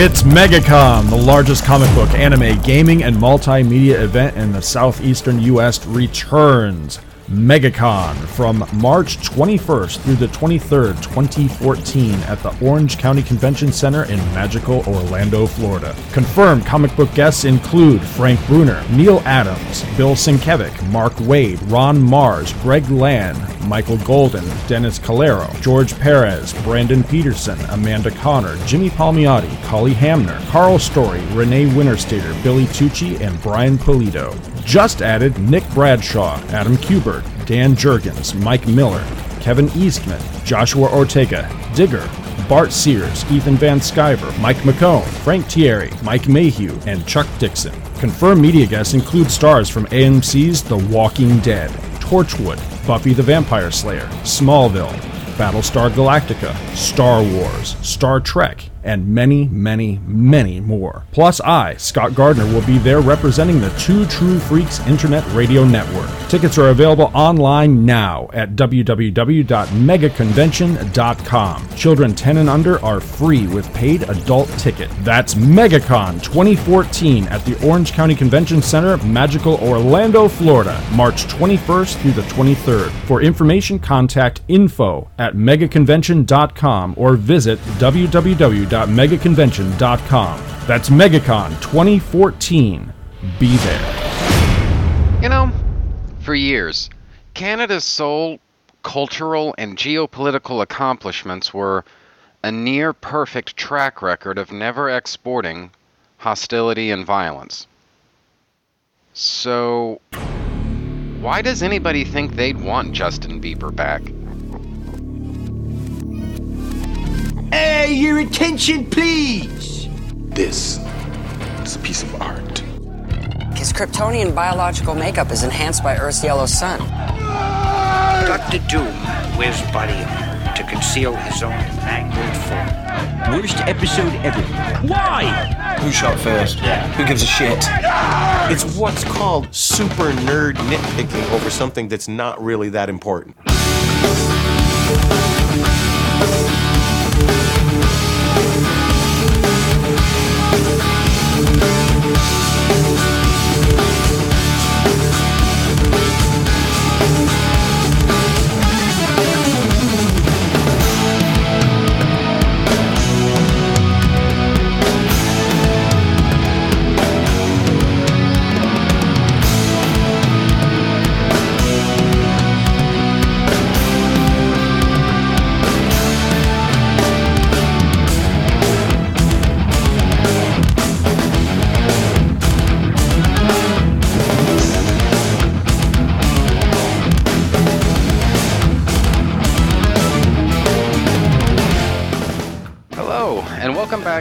It's MegaCon, the largest comic book, anime, gaming, and multimedia event in the southeastern U.S. returns. MegaCon from March 21st through the 23rd, 2014 at the Orange County Convention Center in magical Orlando, Florida. Confirmed comic book guests include Frank Brunner, Neal Adams, Bill Sienkiewicz, Mark Waid, Ron Marz, Greg Land, Michael Golden, Dennis Calero, George Perez, Brandon Peterson, Amanda Conner, Jimmy Palmiotti, Cully Hamner, Karl Story, Renee Witterstaetter, Billy Tucci, and Brian Pulido. Just added Nick Bradshaw, Adam Kubert, Dan Jurgens, Mike Miller, Kevin Eastman, Joshua Ortega, Digger, Bart Sears, Ethan Van Sciver, Mike McKone, Frank Tieri, Mike Mayhew, and Chuck Dixon. Confirmed media guests include stars from AMC's The Walking Dead, Torchwood, Buffy the Vampire Slayer, Smallville, Battlestar Galactica, Star Wars, Star Trek, and many, many, many more. Plus, I, Scott Gardner, will be there representing the Two True Freaks Internet Radio Network. Tickets are available online now at www.megaconvention.com. Children 10 and under are free with paid adult ticket. That's MegaCon 2014 at the Orange County Convention Center, Magical Orlando, Florida, March 21st through the 23rd. For information, contact info at megaconvention.com or visit www.megaconvention.com. That's MegaCon 2014. Be there. You know, for years, Canada's sole cultural and geopolitical accomplishments were a near perfect track record of never exporting hostility and violence. So, why does anybody think they'd want Justin Bieber back? Hey, your attention, please! This is a piece of art. His Kryptonian biological makeup is enhanced by Earth's yellow sun. Dr. Doom wears body armor to conceal his own mangled form. Worst episode ever. Why? Who shot first? Yeah. Who gives a shit? It's what's called super nerd nitpicking over something that's not really that important. Hello,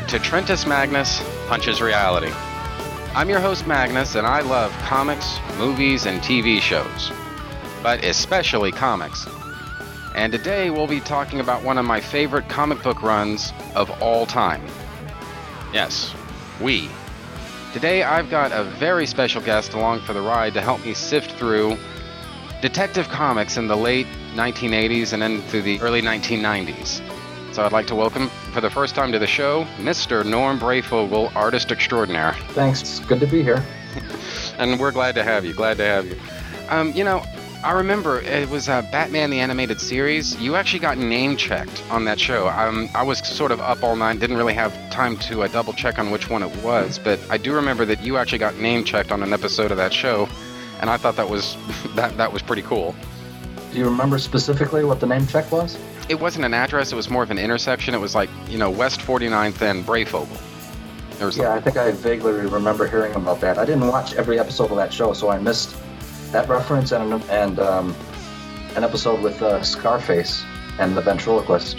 to Trentus Magnus Punches Reality. I'm your host, Magnus, and I love comics, movies, and TV shows, but especially comics. And today we'll be talking about one of my favorite comic book runs of all time. Yes, we. Today I've got a very special guest along for the ride to help me sift through Detective Comics in the late 1980s and into the early 1990s. So I'd like to welcome for the first time to the show, Mr. Norm Breyfogle, artist extraordinaire. Thanks. It's good to be here. And we're glad to have you. Glad to have you. Um, you know, I remember it was uh, Batman the Animated Series. You actually got name checked on that show. Um, I was sort of up all night, didn't really have time to uh, double check on which one it was, but I do remember that you actually got name checked on an episode of that show, and I thought that was that that was pretty cool. Do you remember specifically what the name check was? It wasn't an address; it was more of an intersection. It was like you know West 49th and Breyfogle. Yeah, I think I vaguely remember hearing about that. I didn't watch every episode of that show, so I missed that reference and and um, an episode with uh, Scarface and the ventriloquist.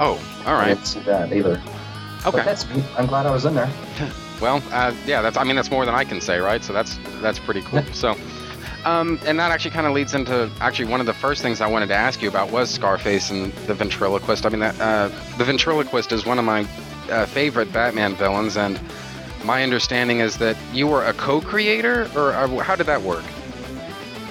Oh, all right. I didn't see that either. But Okay. that's neat. I'm glad I was in there. Well, uh, yeah, that's. I mean, that's more than I can say, right? So that's that's pretty cool. So, um, and that actually kind of leads into actually one of the first things I wanted to ask you about was Scarface and the ventriloquist. I mean, that uh, the ventriloquist is one of my uh, favorite Batman villains, and my understanding is that you were a co-creator, or uh, how did that work?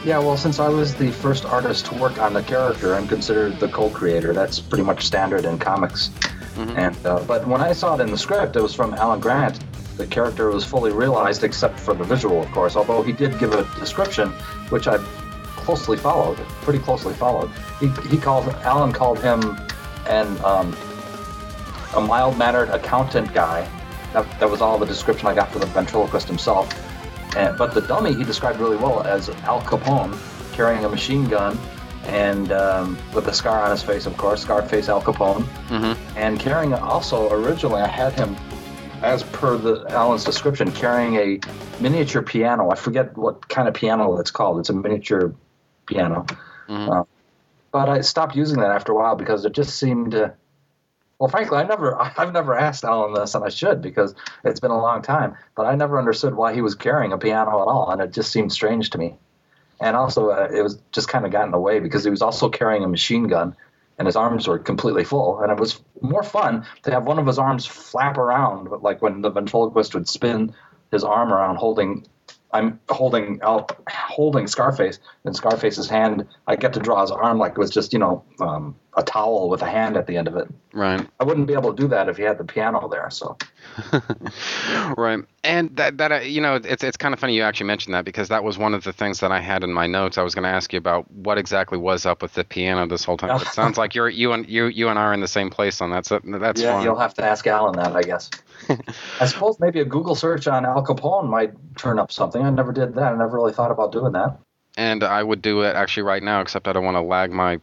Yeah, well, since I was the first artist to work on the character, I'm considered the co-creator. That's pretty much standard in comics. And uh, but when I saw it in the script, it was from Alan Grant. The character was fully realized, except for the visual, of course. Although he did give a description, which I closely followed, pretty closely followed. He, he called Alan called him an um, a mild mannered accountant guy. That, that was all the description I got for the ventriloquist himself. And, but the dummy he described really well as Al Capone carrying a machine gun and um, with a scar on his face, of course, Scarface Al Capone, and carrying also originally I had him, as per the Alan's description, carrying a miniature piano. I forget what kind of piano it's called. It's a miniature piano, Uh, but I stopped using that after a while because it just seemed to. Well, frankly, I never, I've never asked Alan this, and I should because it's been a long time. But I never understood why he was carrying a piano at all, and it just seemed strange to me. And also, uh, it was just kind of gotten away because he was also carrying a machine gun, and his arms were completely full. And it was more fun to have one of his arms flap around, but like when the ventriloquist would spin his arm around, holding. I'm holding out, holding Scarface, and Scarface's hand. I get to draw his arm like it was just, you know, um, a towel with a hand at the end of it. Right. I wouldn't be able to do that if he had the piano there. So Right. And that that uh, you know, it's it's kind of funny you actually mentioned that because that was one of the things that I had in my notes. I was going to ask you about what exactly was up with the piano this whole time. It sounds like you're you and you you and I are in the same place on that. So that's yeah, fine. you'll have to ask Alan that, I guess. I suppose maybe a Google search on Al Capone might turn up something. I never did that. I never really thought about doing that. and I would do it actually right now, except I don't want to lag my.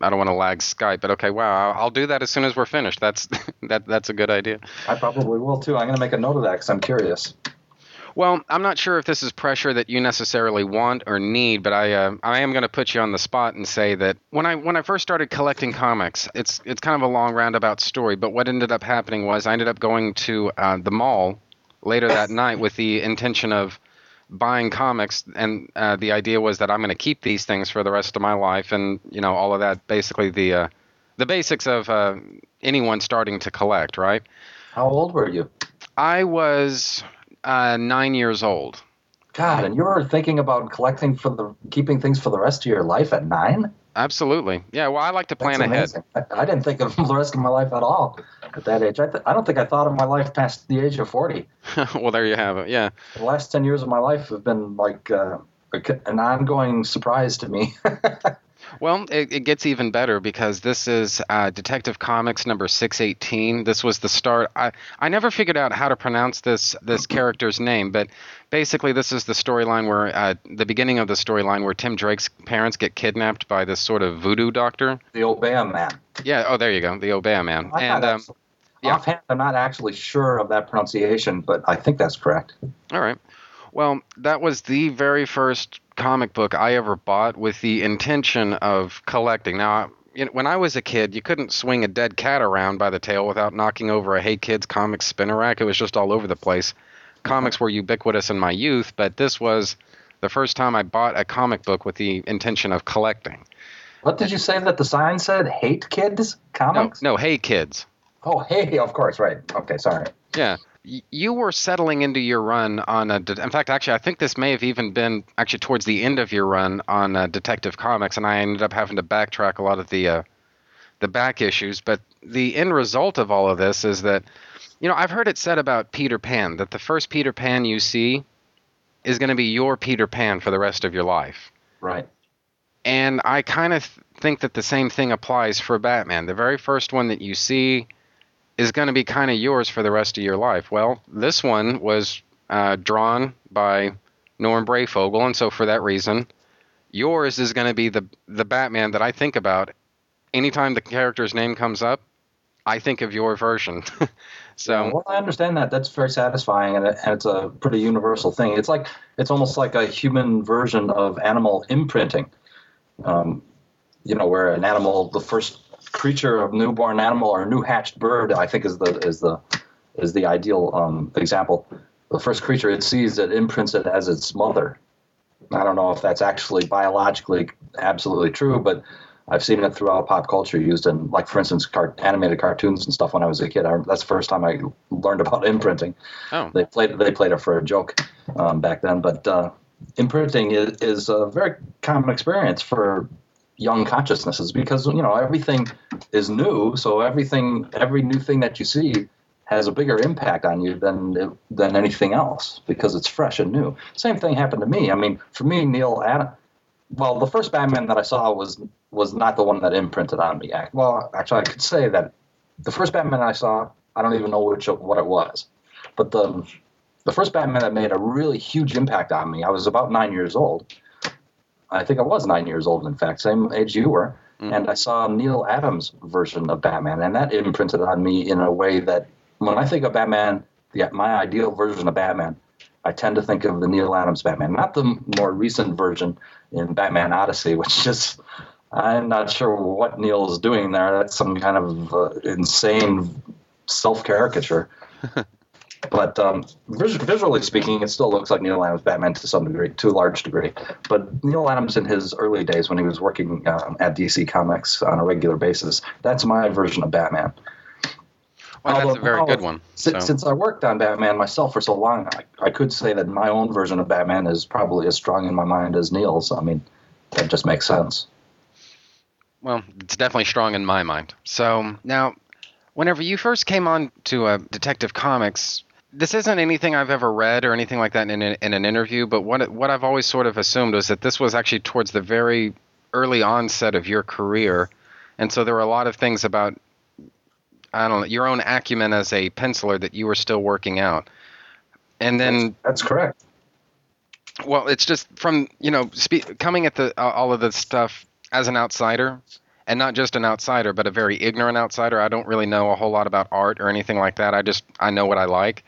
I don't want to lag Skype, but okay, wow, I'll, I'll do that as soon as we're finished. That's that that's a good idea. I probably will too. I'm going to make a note of that because I'm curious. Well, I'm not sure if this is pressure that you necessarily want or need, but I uh, I am going to put you on the spot and say that when I when I first started collecting comics, it's it's kind of a long roundabout story. But what ended up happening was I ended up going to uh, the mall later that night with the intention of buying comics, and uh, the idea was that I'm going to keep these things for the rest of my life, and you know all of that, basically the uh, the basics of uh, anyone starting to collect, right? How old were you? I was uh, nine years old. God, and you were thinking about collecting for the keeping things for the rest of your life at nine? Absolutely. Yeah, well, I like to plan ahead. I, I didn't think of the rest of my life at all at that age. I, th- I don't think I thought of my life past the age of 40. well, there you have it. Yeah. The last 10 years of my life have been like uh, an ongoing surprise to me. Well, it, it gets even better because this is uh, Detective Comics number 618. This was the start. I, I never figured out how to pronounce this this character's name, but basically, this is the storyline where uh, the beginning of the storyline where Tim Drake's parents get kidnapped by this sort of voodoo doctor. the Obeah man. Yeah. Oh, there you go, the Obeah man. And um, yeah. Offhand, I'm not actually sure of that pronunciation, but I think that's correct. All right. Well, that was the very first comic book I ever bought with the intention of collecting. Now, you know, when I was a kid, you couldn't swing a dead cat around by the tail without knocking over a Hey Kids comics spinner rack. It was just all over the place. Comics were ubiquitous in my youth, but this was the first time I bought a comic book with the intention of collecting. What did you say that the sign said? Hate kids No, comics? no, Hey Kids. Oh, hey, of course, right. Okay, sorry. Yeah. You were settling into your run on a. De- in fact, actually, I think this may have even been actually towards the end of your run on uh, Detective Comics, and I ended up having to backtrack a lot of the uh, the back issues. But the end result of all of this is that, you know, I've heard it said about Peter Pan that the first Peter Pan you see is going to be your Peter Pan for the rest of your life. Right. And I kind of th- think that the same thing applies for Batman. The very first one that you see is going to be kind of yours for the rest of your life. Well, this one was uh, drawn by Norm Breyfogle, and so for that reason, yours is going to be the the Batman that I think about anytime the character's name comes up. I think of your version. so well, I understand that. That's very satisfying, and, it, and it's a pretty universal thing. It's like it's almost like a human version of animal imprinting. Um, you know, where an animal, the first creature of newborn animal or new hatched bird, I think is the is the is the ideal um, example. The first creature it sees, it imprints it as its mother. I don't know if that's actually biologically absolutely true, but I've seen it throughout pop culture used in, like, for instance, cart- animated cartoons and stuff when I was a kid. I, that's the first time I learned about imprinting. Oh. They played they played it for a joke um, back then, but uh, imprinting is, is a very common experience for young consciousnesses because you know everything is new. So everything every new thing that you see has a bigger impact on you than than anything else because it's fresh and new. Same thing happened to me. I mean for me neal adam well the first batman that i saw was was not the one that imprinted on me. Well actually i could say that the first batman i saw i don't even know which what it was but the the first batman that made a really huge impact on me i was about nine years old I think I was nine years old, in fact, same age you were. Mm-hmm. And I saw Neal Adams' version of Batman, and that imprinted on me in a way that when I think of Batman, the, my ideal version of Batman, I tend to think of the Neal Adams Batman, not the more recent version in Batman Odyssey, which is I'm not sure what Neal is doing there. That's some kind of uh, insane self caricature. But um, visually speaking, it still looks like Neal Adams Batman to some degree, to a large degree. But Neal Adams in his early days when he was working um, at DC Comics on a regular basis, that's my version of Batman. Well, Although, that's a very good one. Since, so. since I worked on Batman myself for so long, I, I could say that my own version of Batman is probably as strong in my mind as Neal's. I mean, that just makes sense. Well, it's definitely strong in my mind. So now, whenever you first came on to uh, Detective Comics, this isn't anything I've ever read or anything like that in, in an interview, but what what I've always sort of assumed was that this was actually towards the very early onset of your career, and so there were a lot of things about I don't know your own acumen as a penciler that you were still working out, and then that's, that's correct. Well, it's just from you know spe- coming at the uh, all of this stuff as an outsider and not just an outsider, but a very ignorant outsider. I don't really know a whole lot about art or anything like that. I just I know what I like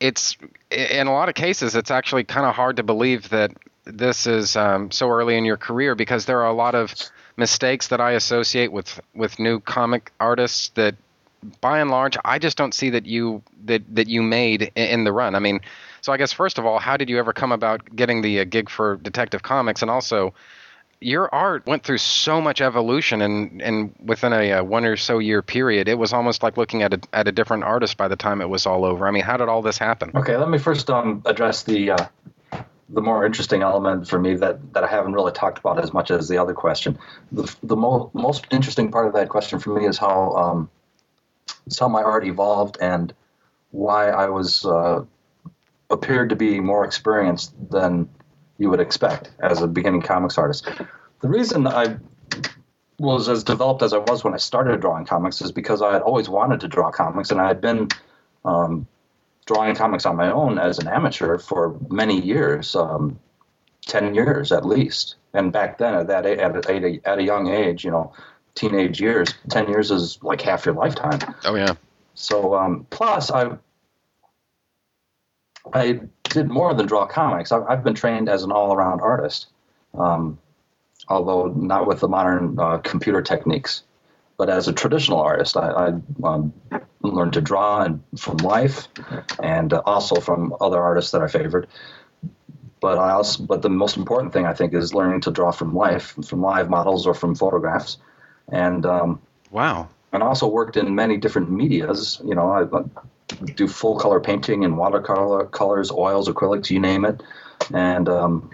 it's in a lot of cases it's actually kind of hard to believe that this is um, so early in your career because there are a lot of mistakes that I associate with with new comic artists that by and large I just don't see that you that that you made in the run. I mean, so I guess first of all, how did you ever come about getting the uh, gig for Detective Comics and also your art went through so much evolution and and within a, a, one or so year period it was almost like looking at a, at a different artist by the time it was all over i mean how did all this happen okay let me first um, address the uh, the more interesting element for me that, that I haven't really talked about as much as the other question. The, the mo- most interesting part of that question for me is how um, is how my art evolved and why I was uh, appeared to be more experienced than you would expect as a beginning comics artist. The reason I was as developed as I was when I started drawing comics is because I had always wanted to draw comics, and I had been um, drawing comics on my own as an amateur for many years, um, ten years at least. And back then, at that at a, at a young age, you know, teenage years, ten years is like half your lifetime. Oh yeah. So um, plus, I I did more than draw comics. I've, I've been trained as an all-around artist, um, although not with the modern uh, computer techniques. But as a traditional artist, I, I um, learned to draw and from life, and uh, also from other artists that I favored. But I also, but the most important thing I think is learning to draw from life, from live models or from photographs. And um, wow, and also worked in many different medias. You know, I do full color painting and watercolor colors, oils, acrylics, you name it. And um,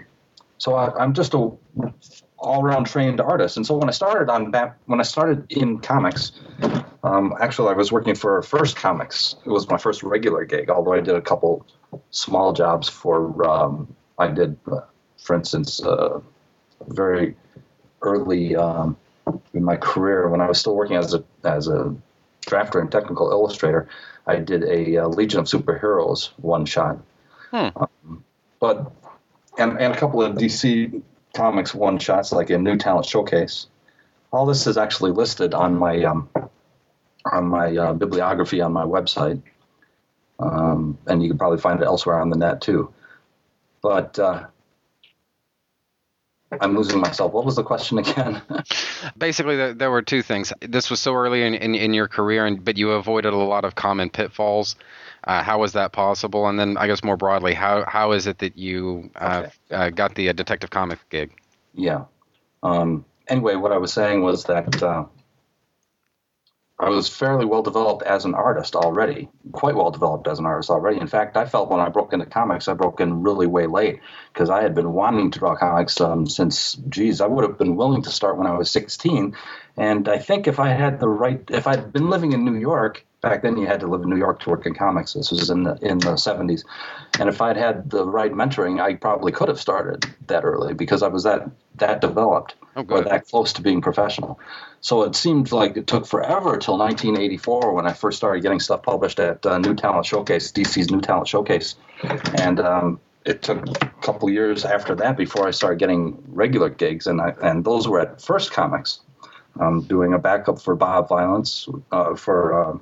so I, am just a all-around trained artist. And so when I started on that, when I started in comics, um, actually I was working for First Comics. It was my first regular gig, although I did a couple small jobs for. Um, I did, uh, for instance, uh, very early um, in my career when I was still working as a as a drafter and technical illustrator. I did a, uh, Legion of Superheroes one shot, hmm. um, but and and a couple of DC Comics one shots like a New Talent Showcase. All this is actually listed on my um, on my uh, bibliography on my website, um, and you can probably find it elsewhere on the net too. But uh, I'm losing myself. What was the question again? Basically, there, there, were two things. This was so early in, in, in, your career, and but you avoided a lot of common pitfalls. Uh, how was that possible? And then, I guess more broadly, how how is it that you uh, okay. uh, got the uh, Detective Comic gig? Yeah. Um, anyway, what I was saying was that uh, I was fairly well developed as an artist already, quite well developed as an artist already. In fact, I felt when I broke into comics, I broke in really way late because I had been wanting to draw comics um, since, geez, I would have been willing to start when I was 16. And I think if I had the right, if I'd been living in New York, back then you had to live in New York to work in comics. This was in the in the 70s, and if I'd had the right mentoring, I probably could have started that early because I was that that developed Oh, or that close to being professional. So it seemed like it took forever till 1984 when I first started getting stuff published at uh, New Talent Showcase, DC's New Talent Showcase, and um, it took a couple years after that before I started getting regular gigs, and I, and those were at First Comics, um, doing a backup for Bob Violence uh, for um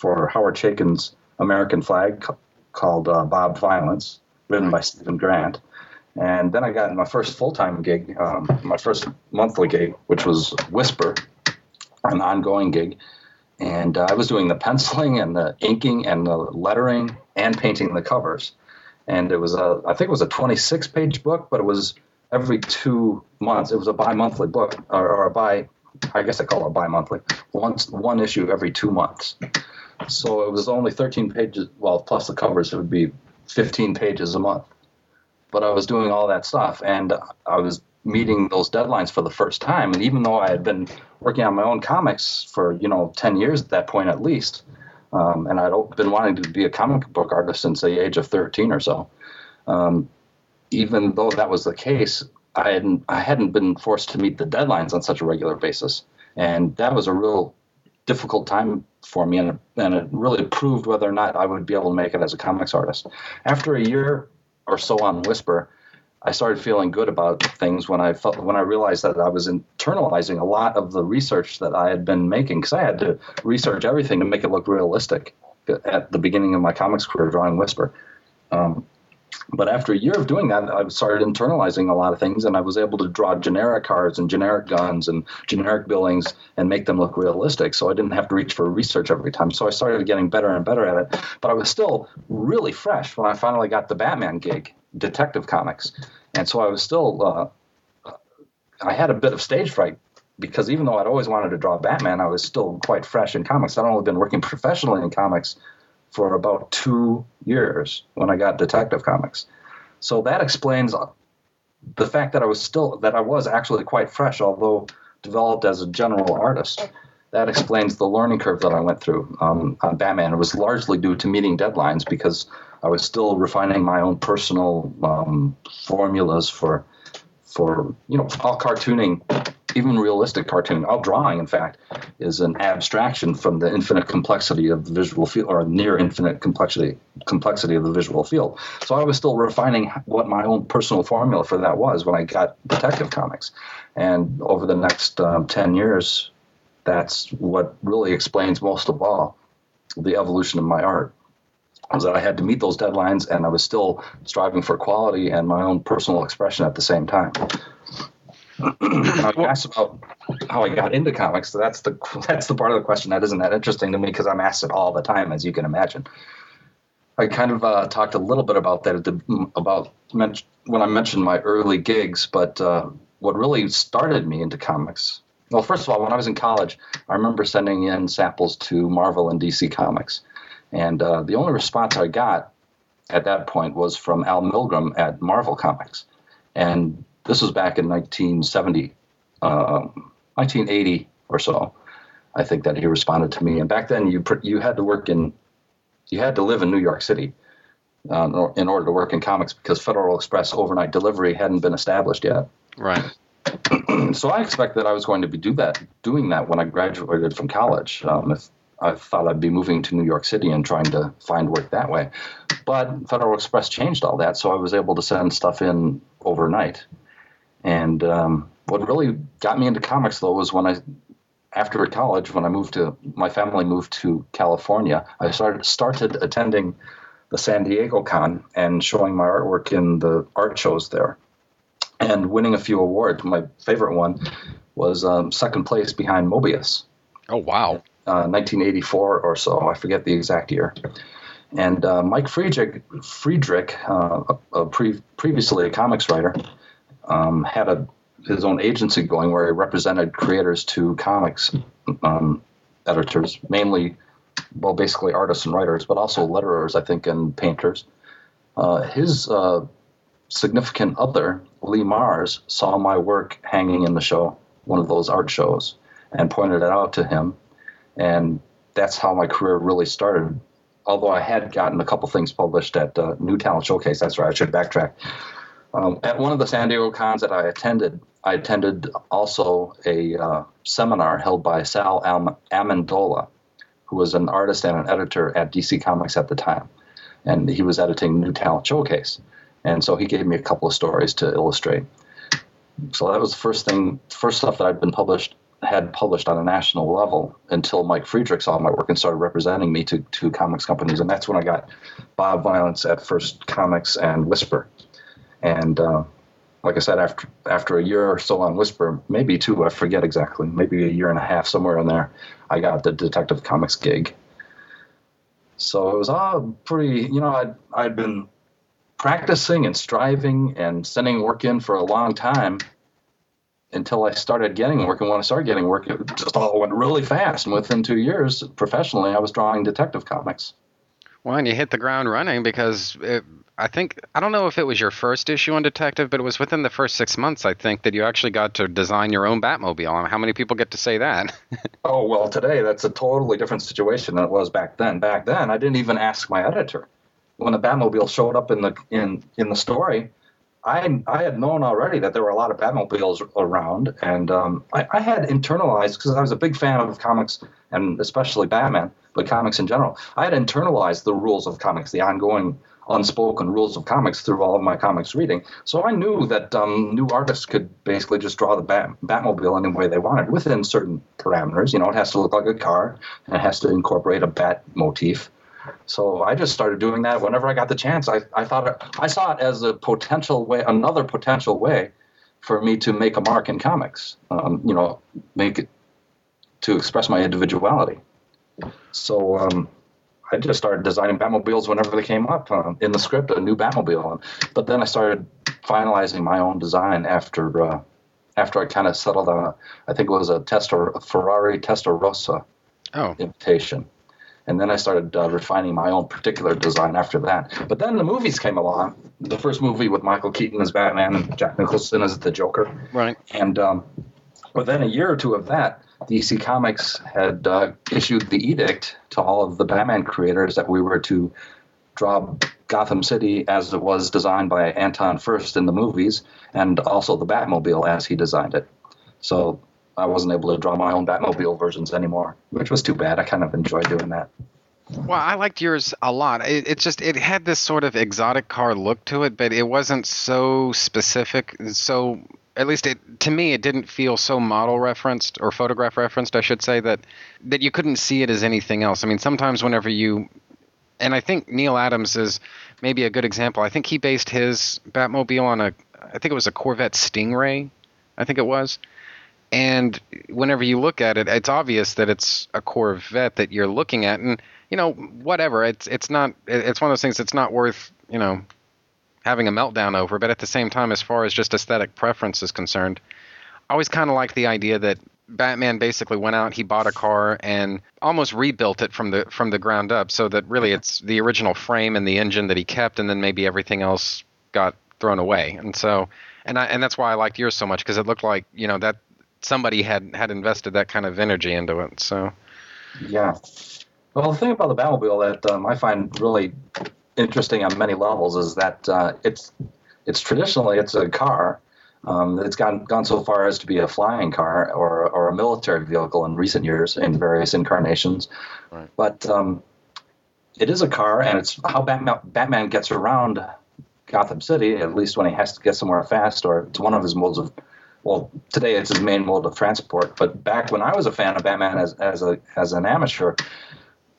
for Howard Chaykin's American Flagg ca- called uh, Bob Violence, written by Steven Grant. And then I got my first full time gig, um, my first monthly gig, which was Whisper, an ongoing gig. And uh, I was doing the penciling and the inking and the lettering and painting the covers. And it was a, I think it was a 26 page book, but it was every two months. It was a bi monthly book, or, or a bi, I guess I call it a bi monthly, once one issue every two months. So it was only 13 pages, well, plus the covers, it would be 15 pages a month. But I was doing all that stuff, and I was meeting those deadlines for the first time. And even though I had been working on my own comics for, you know, 10 years at that point at least, um, and I'd been wanting to be a comic book artist since the age of 13 or so, um, even though that was the case, I hadn't, I hadn't been forced to meet the deadlines on such a regular basis. And that was a real difficult time for me, and it, and it really proved whether or not I would be able to make it as a comics artist. After a year or so on Whisper, I started feeling good about things when I felt when I realized that I was internalizing a lot of the research that I had been making because I had to research everything to make it look realistic at the beginning of my comics career drawing Whisper. Um, but after a year of doing that, I started internalizing a lot of things, and I was able to draw generic cards and generic guns and generic billings and make them look realistic. So I didn't have to reach for research every time. So I started getting better and better at it. But I was still really fresh when I finally got the Batman gig, Detective Comics, and so I was still. Uh, I had a bit of stage fright because even though I'd always wanted to draw Batman, I was still quite fresh in comics. I'd only been working professionally in comics for about two years when I got Detective Comics. So that explains the fact that I was still that I was actually quite fresh, although developed as a general artist. That explains the learning curve that I went through um, on Batman. It was largely due to meeting deadlines because I was still refining my own personal um, formulas for for you know all cartooning even realistic cartooning, all drawing, in fact, is an abstraction from the infinite complexity of the visual field, or near infinite complexity complexity of the visual field. So I was still refining what my own personal formula for that was when I got Detective Comics, and over the next um, ten years, that's what really explains most of all the evolution of my art. Was that I had to meet those deadlines, and I was still striving for quality and my own personal expression at the same time. I asked about how I got into comics. So that's the that's the part of the question that isn't that interesting to me because I'm asked it all the time, as you can imagine. I kind of uh, talked a little bit about that the, about when I mentioned my early gigs, but uh, what really started me into comics. Well, first of all, when I was in college, I remember sending in samples to Marvel and DC Comics, and uh, the only response I got at that point was from Al Milgrom at Marvel Comics, and this was back in 1970, um, 1980 or so. I think that he responded to me, and back then you you had to work in, you had to live in New York City, uh, in order to work in comics because Federal Express overnight delivery hadn't been established yet. Right. so I expected I was going to be do that, doing that when I graduated from college. Um, if I thought I'd be moving to New York City and trying to find work that way, but Federal Express changed all that, so I was able to send stuff in overnight. And um, what really got me into comics, though, was when I, after college, when I moved to my family moved to California, I started started attending the San Diego Con and showing my artwork in the art shows there, and winning a few awards. My favorite one was um, second place behind Moebius, Oh wow. uh, 1984 or so. I forget the exact year. And uh, Mike Friedrich, Friedrich uh, a, a pre- previously a comics writer, um, had a his own agency going where he represented creators to comics um, editors, mainly, well, basically artists and writers, but also letterers, I think, and painters. Uh, his uh, significant other, Lee Marrs, saw my work hanging in the show, one of those art shows, and pointed it out to him. And that's how my career really started. Although I had gotten a couple things published at uh, New Talent Showcase, that's right, I should backtrack. Um, at one of the San Diego cons that I attended, I attended also a uh, seminar held by Sal Am- Amendola, who was an artist and an editor at DC Comics at the time. And he was editing New Talent Showcase. And so he gave me a couple of stories to illustrate. So that was the first thing, first stuff that I'd been published, had published on a national level until Mike Friedrich saw my work and started representing me to, to comics companies. And that's when I got Bob Violence at First Comics and Whisper. And uh, like I said, after after a year or so on Whisper, maybe two, I forget exactly, maybe a year and a half, somewhere in there, I got the Detective Comics gig. So it was all pretty, you know, I'd, I'd been practicing and striving and sending work in for a long time until I started getting work. And when I started getting work, it just all went really fast. And within two years, professionally, I was drawing Detective Comics. Well, and you hit the ground running because it, I think I don't know if it was your first issue on Detective, but it was within the first six months. I think that you actually got to design your own Batmobile. How many people get to say that? oh well, today that's a totally different situation than it was back then. Back then, I didn't even ask my editor. When the Batmobile showed up in the in in the story, I I had known already that there were a lot of Batmobiles around, and um, I, I had internalized because I was a big fan of comics and especially Batman, but comics in general. I had internalized the rules of comics, the ongoing unspoken rules of comics through all of my comics reading. So I knew that um, new artists could basically just draw the Bat- Batmobile any way they wanted within certain parameters. You know, it has to look like a car and it has to incorporate a bat motif. So I just started doing that whenever I got the chance. I, I thought it, I saw it as a potential way, another potential way for me to make a mark in comics. Um, you know, make it to express my individuality. So um, I just started designing Batmobiles whenever they came up uh, in the script, a new Batmobile. But then I started finalizing my own design after uh, after I kind of settled on a, I think it was a Testa a Ferrari Testarossa oh. invitation. And then I started uh, refining my own particular design after that. But then the movies came along. The first movie with Michael Keaton as Batman and Jack Nicholson as the Joker. Right. And um, within a year or two of that, DC Comics had uh, issued the edict to all of the Batman creators that we were to draw Gotham City as it was designed by Anton Furst in the movies, and also the Batmobile as he designed it. So I wasn't able to draw my own Batmobile versions anymore, which was too bad. I kind of enjoyed doing that. Well, I liked yours a lot. It, it, just it had this sort of exotic car look to it, but it wasn't so specific. So at least it to me it didn't feel so model referenced or photograph referenced, I should say that that you couldn't see it as anything else. I mean, sometimes whenever you and I think Neal Adams is maybe a good example. I think he based his Batmobile on a I think it was a Corvette Stingray, I think it was. And whenever you look at it, it's obvious that it's a Corvette that you're looking at, and you know whatever. It's it's not. It's one of those things. that's not worth you know having a meltdown over. But at the same time, as far as just aesthetic preference is concerned, I always kind of like the idea that Batman basically went out, he bought a car and almost rebuilt it from the from the ground up, so that really it's the original frame and the engine that he kept, and then maybe everything else got thrown away. And so, and I and that's why I liked yours so much because it looked like you know that somebody had had invested that kind of energy into it. So, yeah. Well, the thing about the Batmobile that um, I find really interesting on many levels is that uh, it's it's traditionally it's a car. Um, it's gone gone so far as to be a flying car or or a military vehicle in recent years in various incarnations. Right. But um, it is a car, and it's how Batman, Batman gets around Gotham City. At least when he has to get somewhere fast, or it's one of his modes of well, today it's his main mode of transport. But back when I was a fan of Batman as as a as an amateur,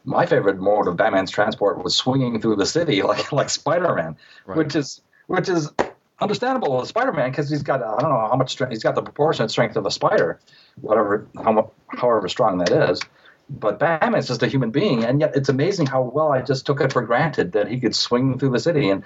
my favorite mode of Batman's transport was swinging through the city like like Spider-Man, right. which is which is understandable with Spider-Man because he's got I don't know how much strength he's got the proportionate strength of a spider, whatever how however strong that is. But Batman's just a human being, and yet it's amazing how well I just took it for granted that he could swing through the city. And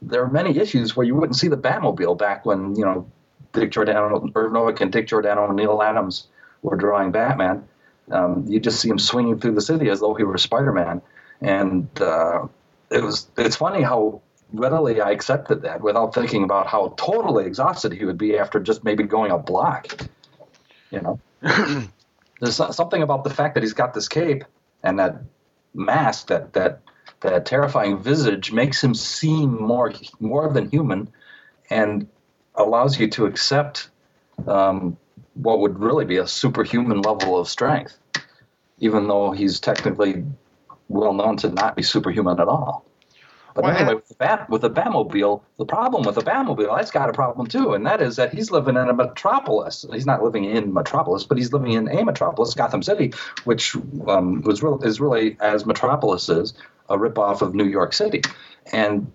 there are many issues where you wouldn't see the Batmobile back when you know Dick Giordano, Irv Novick and Dick Giordano and Neal Adams were drawing Batman. Um, you just see him swinging through the city as though he were Spider-Man, and uh, it was. It's funny how readily I accepted that without thinking about how totally exhausted he would be after just maybe going a block. You know, there's something about the fact that he's got this cape and that mask, that that that terrifying visage, makes him seem more more than human, and allows you to accept um, what would really be a superhuman level of strength, even though he's technically well known to not be superhuman at all. But Well, anyway, with the, Bat, with the Batmobile, the problem with the Batmobile, that's got a problem too, and that is that he's living in a metropolis. He's not living in Metropolis, but he's living in a metropolis, Gotham City, which um, was real, is really, as Metropolis is, a ripoff of New York City. And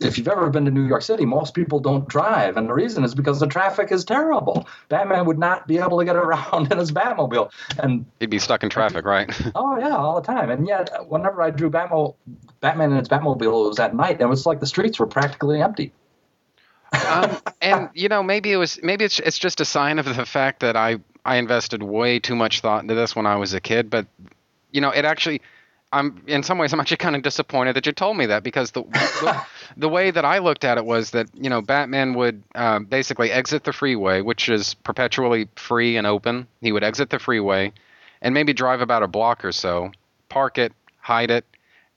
if you've ever been to New York City, most people don't drive, and the reason is because the traffic is terrible. Batman would not be able to get around in his Batmobile, and He'd be stuck in traffic, right? Oh yeah, all the time. And yet, whenever I drew Batmo- Batman in his Batmobile, it was at night, and it was like the streets were practically empty. um, and you know, maybe it was maybe it's it's just a sign of the fact that I I invested way too much thought into this when I was a kid. But you know, it actually. I'm in some ways I'm actually kind of disappointed that you told me that because the the, the way that I looked at it was that you know Batman would uh, basically exit the freeway, which is perpetually free and open. He would exit the freeway, and maybe drive about a block or so, park it, hide it,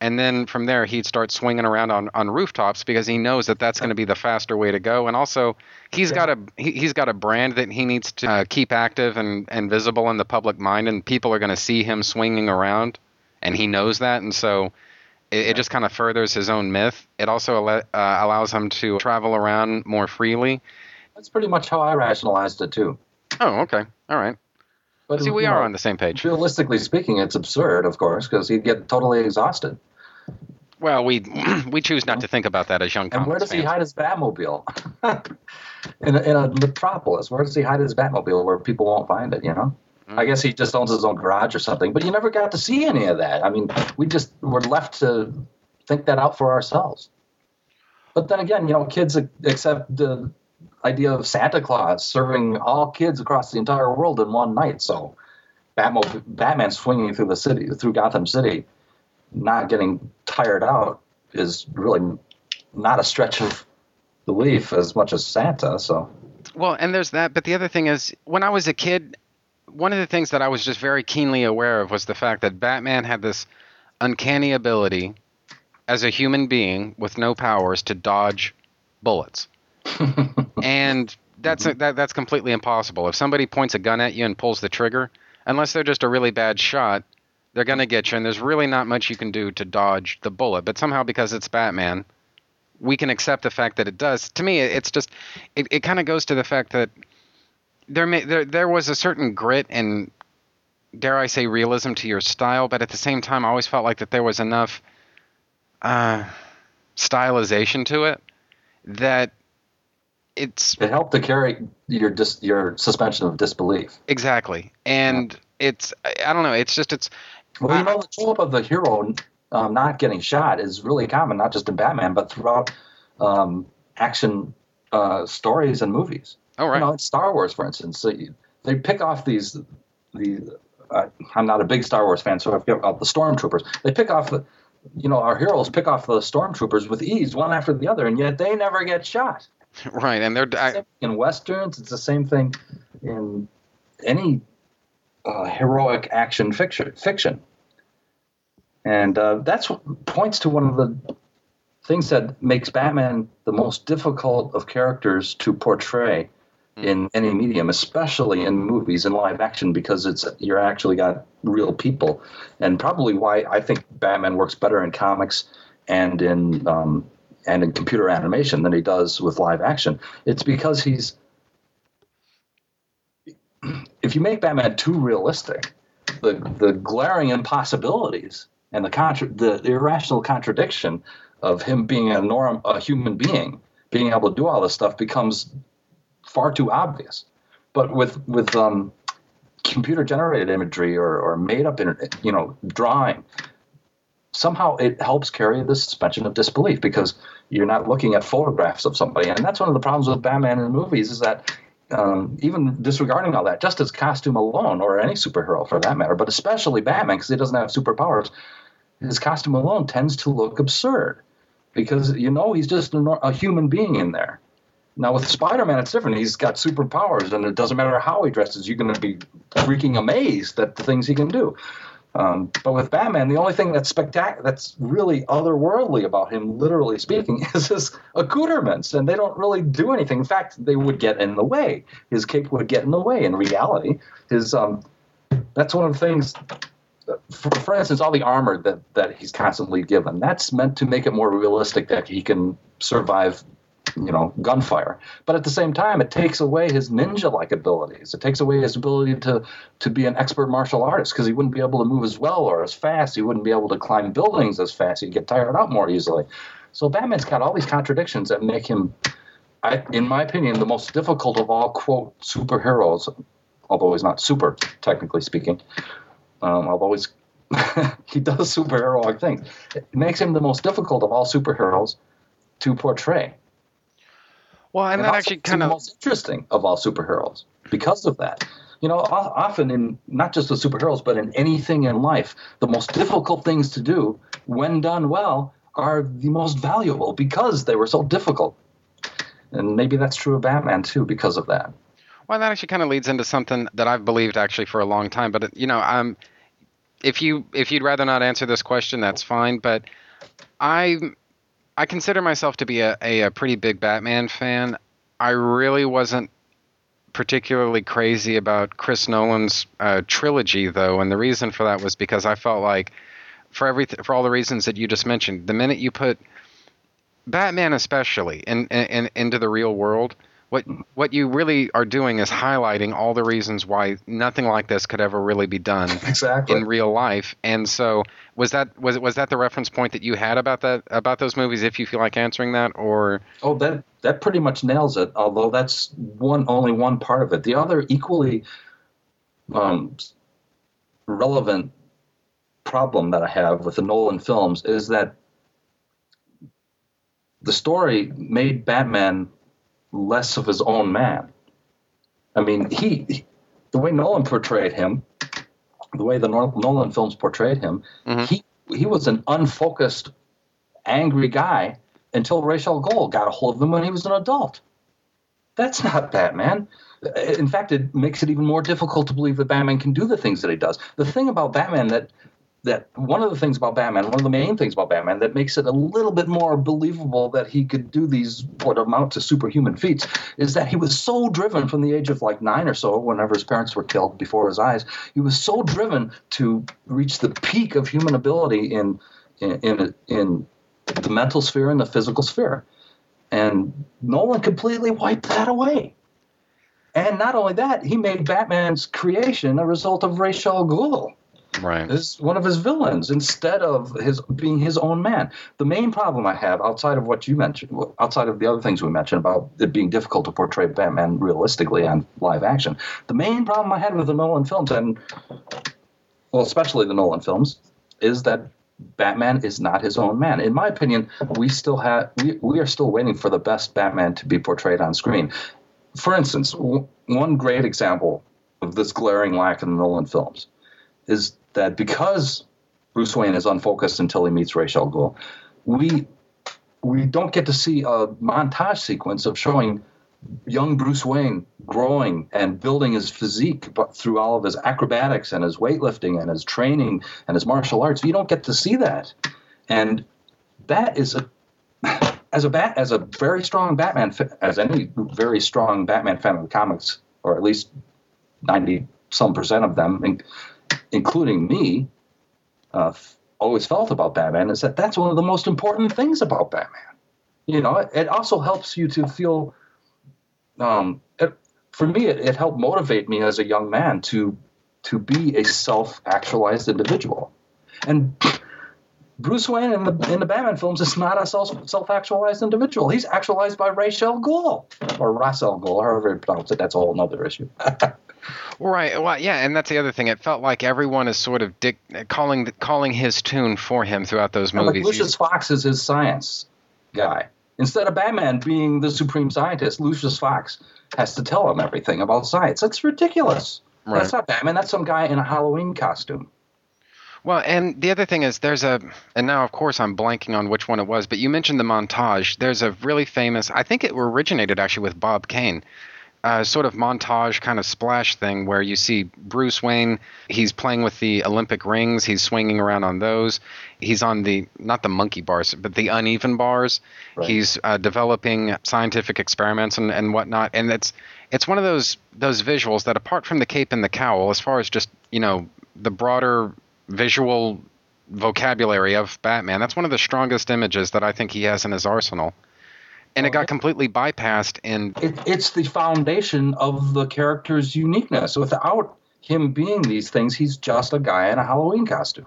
and then from there he'd start swinging around on, on rooftops because he knows that that's going to be the faster way to go. And also he's got a he, he's got a brand that he needs to uh, keep active and, and visible in the public mind and people are going to see him swinging around and he knows that and so it, it just kind of furthers his own myth it also uh, allows him to travel around more freely That's pretty much how I rationalized it too. oh okay all right But see we are know, on the same page Realistically speaking, it's absurd, of course, because he'd get totally exhausted. well we we choose not to think about that as young And where does he hide his Batmobile? in, a, in a metropolis, where does he hide his Batmobile where people won't find it? You know. I guess he just owns his own garage or something. But you never got to see any of that. I mean, we just were left to think that out for ourselves. But then again, you know, kids accept the idea of Santa Claus serving all kids across the entire world in one night. So, Batmo- Batman swinging through the city, through Gotham City, not getting tired out is really not a stretch of belief as much as Santa. So, Well, and there's that, but the other thing is, when I was a kid, one of the things that I was just very keenly aware of was the fact that Batman had this uncanny ability as a human being with no powers to dodge bullets. and that's mm-hmm. that, that's completely impossible. If somebody points a gun at you and pulls the trigger, unless they're just a really bad shot, they're going to get you and there's really not much you can do to dodge the bullet. But somehow because it's Batman, we can accept the fact that it does. To me, it's just it, it kind of goes to the fact that there may there there was a certain grit and dare I say realism to your style, but at the same time, I always felt like that there was enough uh, stylization to it that it's it helped to carry your dis- your suspension of disbelief. exactly and it's I, I don't know it's just it's Well, you know, the trope of the hero um, not getting shot is really common, not just in Batman, but throughout um, action uh, stories and movies. Oh right You know, Star Wars, for instance, you, they pick off these. The uh, I'm not a big Star Wars fan, so I forget about the stormtroopers. They pick off the, you know, our heroes pick off the stormtroopers with ease, one after the other, and yet they never get shot. right and they're I, in westerns, it's the same thing in any uh, heroic action fiction. Fiction, and uh, that's what points to one of the things that makes Batman the most difficult of characters to portray in any medium, especially in movies and live action, because it's you're actually got real people, and probably why I think Batman works better in comics and in um, and in computer animation than he does with live action. It's because he's if you make Batman too realistic, the the glaring impossibilities and the contra- the irrational contradiction of him being a norm a human being being able to do all this stuff becomes far too obvious. But with with um, computer generated imagery or, or made up you know drawing, somehow it helps carry the suspension of disbelief because you're not looking at photographs of somebody, and that's one of the problems with Batman in the movies is that um, even disregarding all that, just his costume alone, or any superhero for that matter, but especially Batman because he doesn't have superpowers, his costume alone tends to look absurd because you know he's just a, a human being in there. Now with Spider-Man, it's different. He's got superpowers, and it doesn't matter how he dresses. You're going to be freaking amazed at the things he can do. Um, but with Batman, the only thing that's spectacular, that's really otherworldly about him, literally speaking, is his accoutrements, and they don't really do anything. In fact, they would get in the way. His cape would get in the way. In reality, his um, that's one of the things. For, for instance, all the armor that that he's constantly given, that's meant to make it more realistic that he can survive you know, gunfire. But at the same time, it takes away his ninja-like abilities. It takes away his ability to to be an expert martial artist because he wouldn't be able to move as well or as fast. He wouldn't be able to climb buildings as fast. He'd get tired out more easily. So Batman's got all these contradictions that make him, I, in my opinion, the most difficult of all quote superheroes. Although he's not super, technically speaking. Um, although he's he does superhero-like things. It makes him the most difficult of all superheroes to portray. Well, and, And that actually kind the of most interesting of all superheroes because of that. You know, often in not just with superheroes, but in anything in life, the most difficult things to do, when done well, are the most valuable because they were so difficult. And maybe that's true of Batman too, because of that. Well, that actually kind of leads into something that I've believed actually for a long time. But you know, um, if you if you'd rather not answer this question, that's fine. But I I consider myself to be a, a, a pretty big Batman fan. I really wasn't particularly crazy about Chris Nolan's uh, trilogy, though, and the reason for that was because I felt like, for everything, for all the reasons that you just mentioned, the minute you put Batman, especially, in, in, into the real world, what what you really are doing is highlighting all the reasons why nothing like this could ever really be done Exactly. in real life. And so, was that was was that the reference point that you had about that about those movies? If you feel like answering that, or Oh, that that pretty much nails it. Although that's one only one part of it. The other equally um, relevant problem that I have with the Nolan films is that the story made Batman less of his own man. I mean, he, he- the way Nolan portrayed him, the way the Nolan films portrayed him, Mhm. he he was an unfocused, angry guy until Ra's al Ghul got a hold of him when he was an adult. That's not Batman. In fact, it makes it even more difficult to believe that Batman can do the things that he does. The thing about Batman that that one of the things about Batman, one of the main things about Batman that makes it a little bit more believable that he could do these what amount to superhuman feats is that he was so driven from the age of like nine or so, whenever his parents were killed before his eyes, he was so driven to reach the peak of human ability in in in, in the mental sphere and the physical sphere. And Nolan completely wiped that away. And not only that, he made Batman's creation a result of Ra's al Ghul right? is one of his villains instead of his being his own man. The main problem I have outside of what you mentioned, outside of the other things we mentioned about it being difficult to portray Batman realistically on live action, the main problem I had with the Nolan films and well, especially the Nolan films, is that Batman is not his own man. In my opinion, we still have we, we are still waiting for the best Batman to be portrayed on screen. For instance, w- one great example of this glaring lack in the Nolan films is that because Bruce Wayne is unfocused until he meets Ra's al Ghul, we we don't get to see a montage sequence of showing young Bruce Wayne growing and building his physique but through all of his acrobatics and his weightlifting and his training and his martial arts. You don't get to see that, and that is a as a bat as a very strong Batman as any very strong Batman fan of the comics, or at least ninety some percent of them, including me, uh, f- always felt about Batman is that that's one of the most important things about Batman. You know, it, it also helps you to feel. Um, it, for me, it, it helped motivate me as a young man to to be a self-actualized individual, and Bruce Wayne in the in the Batman films is not a self self-actualized individual. He's actualized by Ra's al Ghul or Ra's al Ghul, however you pronounce it. That's a whole issue. Right. Well, yeah, and that's the other thing. It felt like everyone is sort of dic- calling calling his tune for him throughout those And, like movies. Lucius Fox is his science guy. Instead of Batman being the supreme scientist, Lucius Fox has to tell him everything about science. That's ridiculous. Right. That's not Batman. That's some guy in a Halloween costume. Well, and the other thing is there's a, and now of course I'm blanking on which one it was, but you mentioned the montage. There's a really famous, I think it originated actually with Bob Kane, uh, sort of montage kind of splash thing where you see Bruce Wayne, he's playing with the Olympic rings, he's swinging around on those. He's on the, not the monkey bars, but the uneven bars. Right. He's uh, developing scientific experiments and, and whatnot. And it's, it's one of those, those visuals that apart from the cape and the cowl, as far as just, you know, the broader visual vocabulary of Batman. That's one of the strongest images that I think he has in his arsenal. And it got completely bypassed and It, it's the foundation of the character's uniqueness. Without him being these things, he's just a guy in a Halloween costume.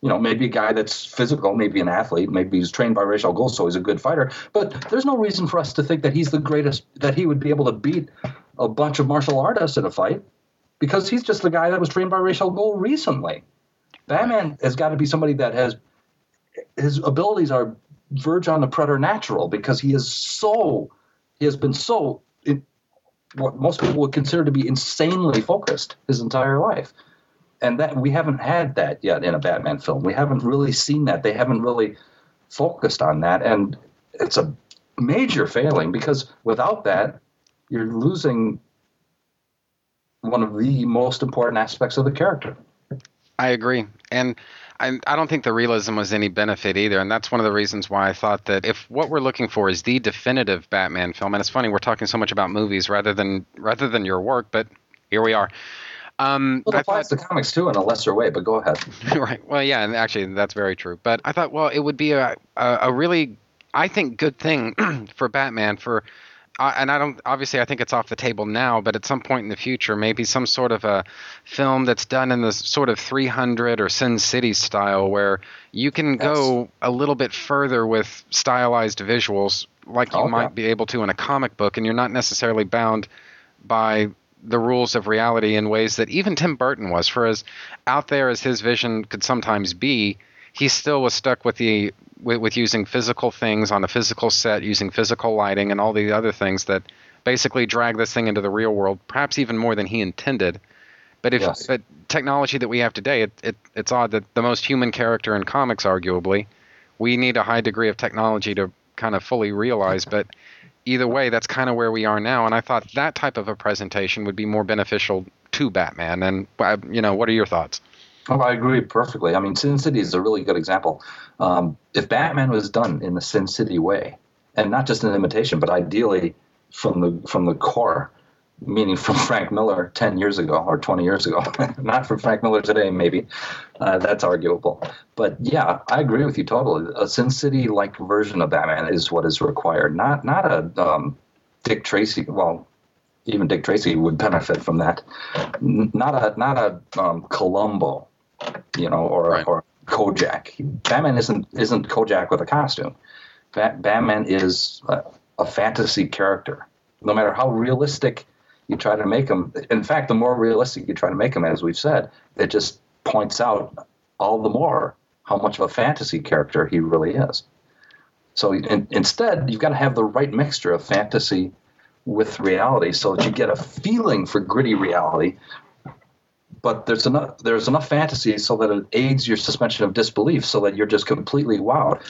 You know, maybe a guy that's physical, maybe an athlete, maybe he's trained by Ra's al Ghul, so he's a good fighter. But there's no reason for us to think that he's the greatest, that he would be able to beat a bunch of martial artists in a fight, because he's just the guy that was trained by Ra's al Ghul recently. Batman has got to be somebody that has his abilities are verge on the preternatural because he is so he has been so what most people would consider to be insanely focused his entire life. And that we haven't had that yet in a batman film. We haven't really seen that. They haven't really focused on that. And it's a major failing because without that you're losing one of the most important aspects of the character. I agree. And I, I don't think the realism was any benefit either. And that's one of the reasons why I thought that if what we're looking for is the definitive Batman film, and it's funny we're talking so much about movies rather than rather than your work, but here we are. Um, well, it applies thought, to comics too in a lesser way but go ahead right. Well, yeah, and actually that's very true. But I thought, well, it would be a a, a really, I think, good thing for Batman for. Uh, and I don't obviously I think it's off the table now, but at some point in the future, maybe some sort of a film that's done in the sort of 300 or Sin City style, where you can go a little bit further with stylized visuals, like you Okay. might be able to in a comic book, and you're not necessarily bound by the rules of reality in ways that even Tim Burton was. For as out there as his vision could sometimes be, he still was stuck with the with, with using physical things on a physical set, using physical lighting, and all the other things that basically drag this thing into the real world, perhaps even more than he intended. But if Yes. but technology that we have today, it, it it's odd that the most human character in comics, arguably, we need a high degree of technology to kind of fully realize. But either way, that's kind of where we are now. And I thought that type of a presentation would be more beneficial to Batman. And you know, what are your thoughts? Oh, I agree perfectly. I mean, Sin City is a really good example. Um, if Batman was done in the Sin City way, and not just an imitation, but ideally from the from the core, meaning from Frank Miller ten years ago or twenty years ago, not from Frank Miller today, maybe uh, that's arguable. But yeah, I agree with you totally. A Sin City like version of Batman is what is required. Not not a um, Dick Tracy. Well, even Dick Tracy would benefit from that. Not a not a um, Columbo, you know, or Right. or Kojak. Batman isn't isn't Kojak with a costume. Bat- Batman is a, a fantasy character. No matter how realistic you try to make him, in fact, the more realistic you try to make him, as we've said, it just points out all the more how much of a fantasy character he really is. So in, instead, you've got to have the right mixture of fantasy with reality, so that you get a feeling for gritty reality. But there's enough there's enough fantasy so that it aids your suspension of disbelief, so that you're just completely wowed.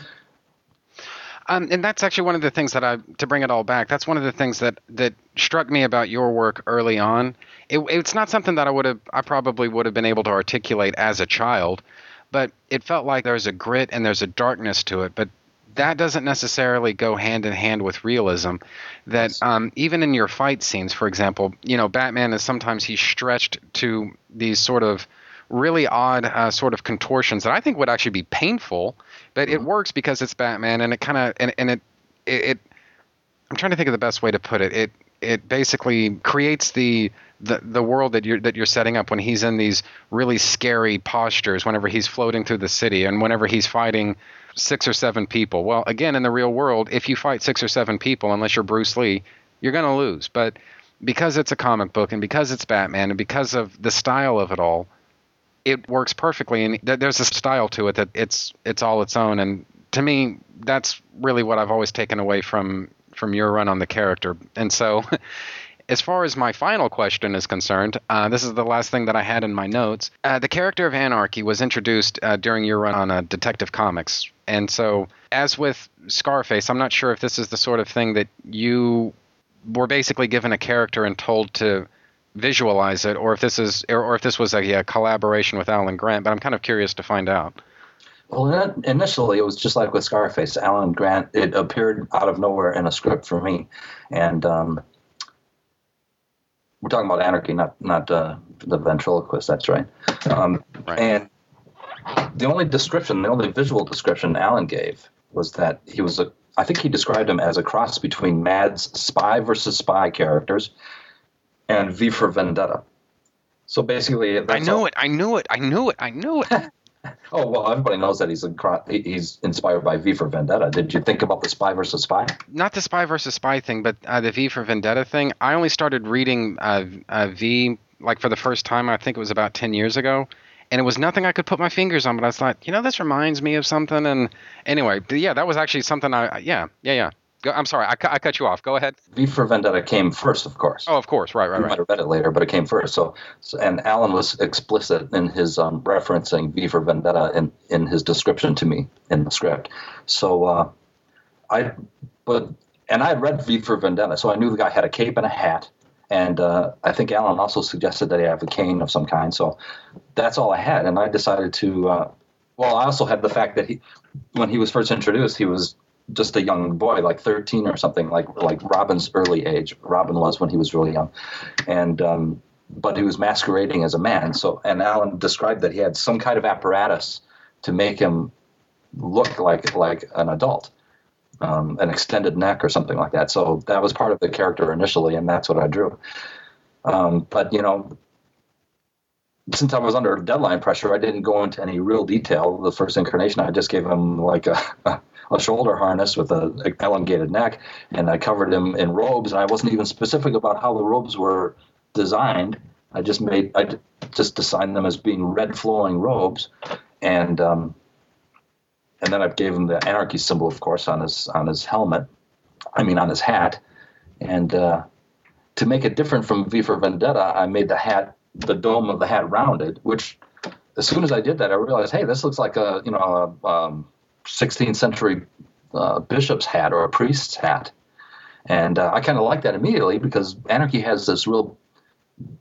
Um, and that's actually one of the things that I, to bring it all back, that's one of the things that that struck me about your work early on. It, it's not something that I would have, I probably would have been able to articulate as a child, but it felt like there's a grit and there's a darkness to it. But that doesn't necessarily go hand in hand with realism. That um, even in your fight scenes, for example, you know, Batman is sometimes he's stretched to these sort of really odd uh, sort of contortions that I think would actually be painful, but it works because it's Batman and it kind of and, and it, it it I'm trying to think of the best way to put it. It it basically creates the the, the world that you're that you're setting up when he's in these really scary postures whenever he's floating through the city and whenever he's fighting six or seven people. Well, again, in the real world, if you fight six or seven people, unless you're Bruce Lee, you're going to lose. But because it's a comic book and because it's Batman and because of the style of it all, it works perfectly. And th- there's a style to it that it's it's all its own. And to me, that's really what I've always taken away from from your run on the character. And so, as far as my final question is concerned, uh, this is the last thing that I had in my notes. Uh, the character of Anarchy was introduced uh, during your run on uh, Detective Comics, and so as with Scarface, I'm not sure if this is the sort of thing that you were basically given a character and told to visualize it, or if this is, or, if this was a, a collaboration with Alan Grant. But I'm kind of curious to find out. Well, initially it was just like with Scarface. Alan Grant, it appeared out of nowhere in a script for me, and um, we're talking about Anarchy, not not uh, the ventriloquist. That's right. Um, right. And the only description, the only visual description Alan gave was that he was a. I think he described him as a cross between Mad's spy versus spy characters and V for Vendetta. So basically, I knew all. it. I knew it. I knew it. I knew it. oh well, everybody knows that he's he's inspired by V for Vendetta. Did you think about the Spy versus Spy? Not the Spy versus Spy thing, but uh, the V for Vendetta thing. I only started reading uh, uh, V like for the first time. I think it was about ten years ago, and it was nothing I could put my fingers on. But I was like, you know, this reminds me of something. And anyway, yeah, that was actually something I yeah yeah yeah. Go, I'm sorry, I, I cut you off. Go ahead. V for Vendetta came first, of course. Oh, of course, right, right, you right. might have read it later, but it came first. So, so and Alan was explicit in his um, referencing V for Vendetta in in his description to me in the script. So, uh, I but and I had read V for Vendetta, so I knew the guy had a cape and a hat. And uh, I think Alan also suggested that he have a cane of some kind. So that's all I had. And I decided to, uh, well, I also had the fact that he, when he was first introduced, he was just a young boy, like 13 or something, like like Robin's early age. Robin was when he was really young, and um, but he was masquerading as a man. So and Alan described that he had some kind of apparatus to make him look like like an adult, um, an extended neck or something like that. So that was part of the character initially, and that's what I drew. Um, but you know, since I was under deadline pressure, I didn't go into any real detail. The first incarnation, I just gave him like a, a shoulder harness with a elongated neck, and I covered him in robes. And I wasn't even specific about how the robes were designed. I just made I just designed them as being red flowing robes, and um, and then I gave him the anarchy symbol, of course, on his on his helmet. I mean, on his hat, and uh, to make it different from V for Vendetta, I made the hat the dome of the hat rounded, which as soon as I did that, I realized, hey, this looks like a you know a um, 16th century uh, bishop's hat or a priest's hat. And uh, I kind of like that immediately because anarchy has this real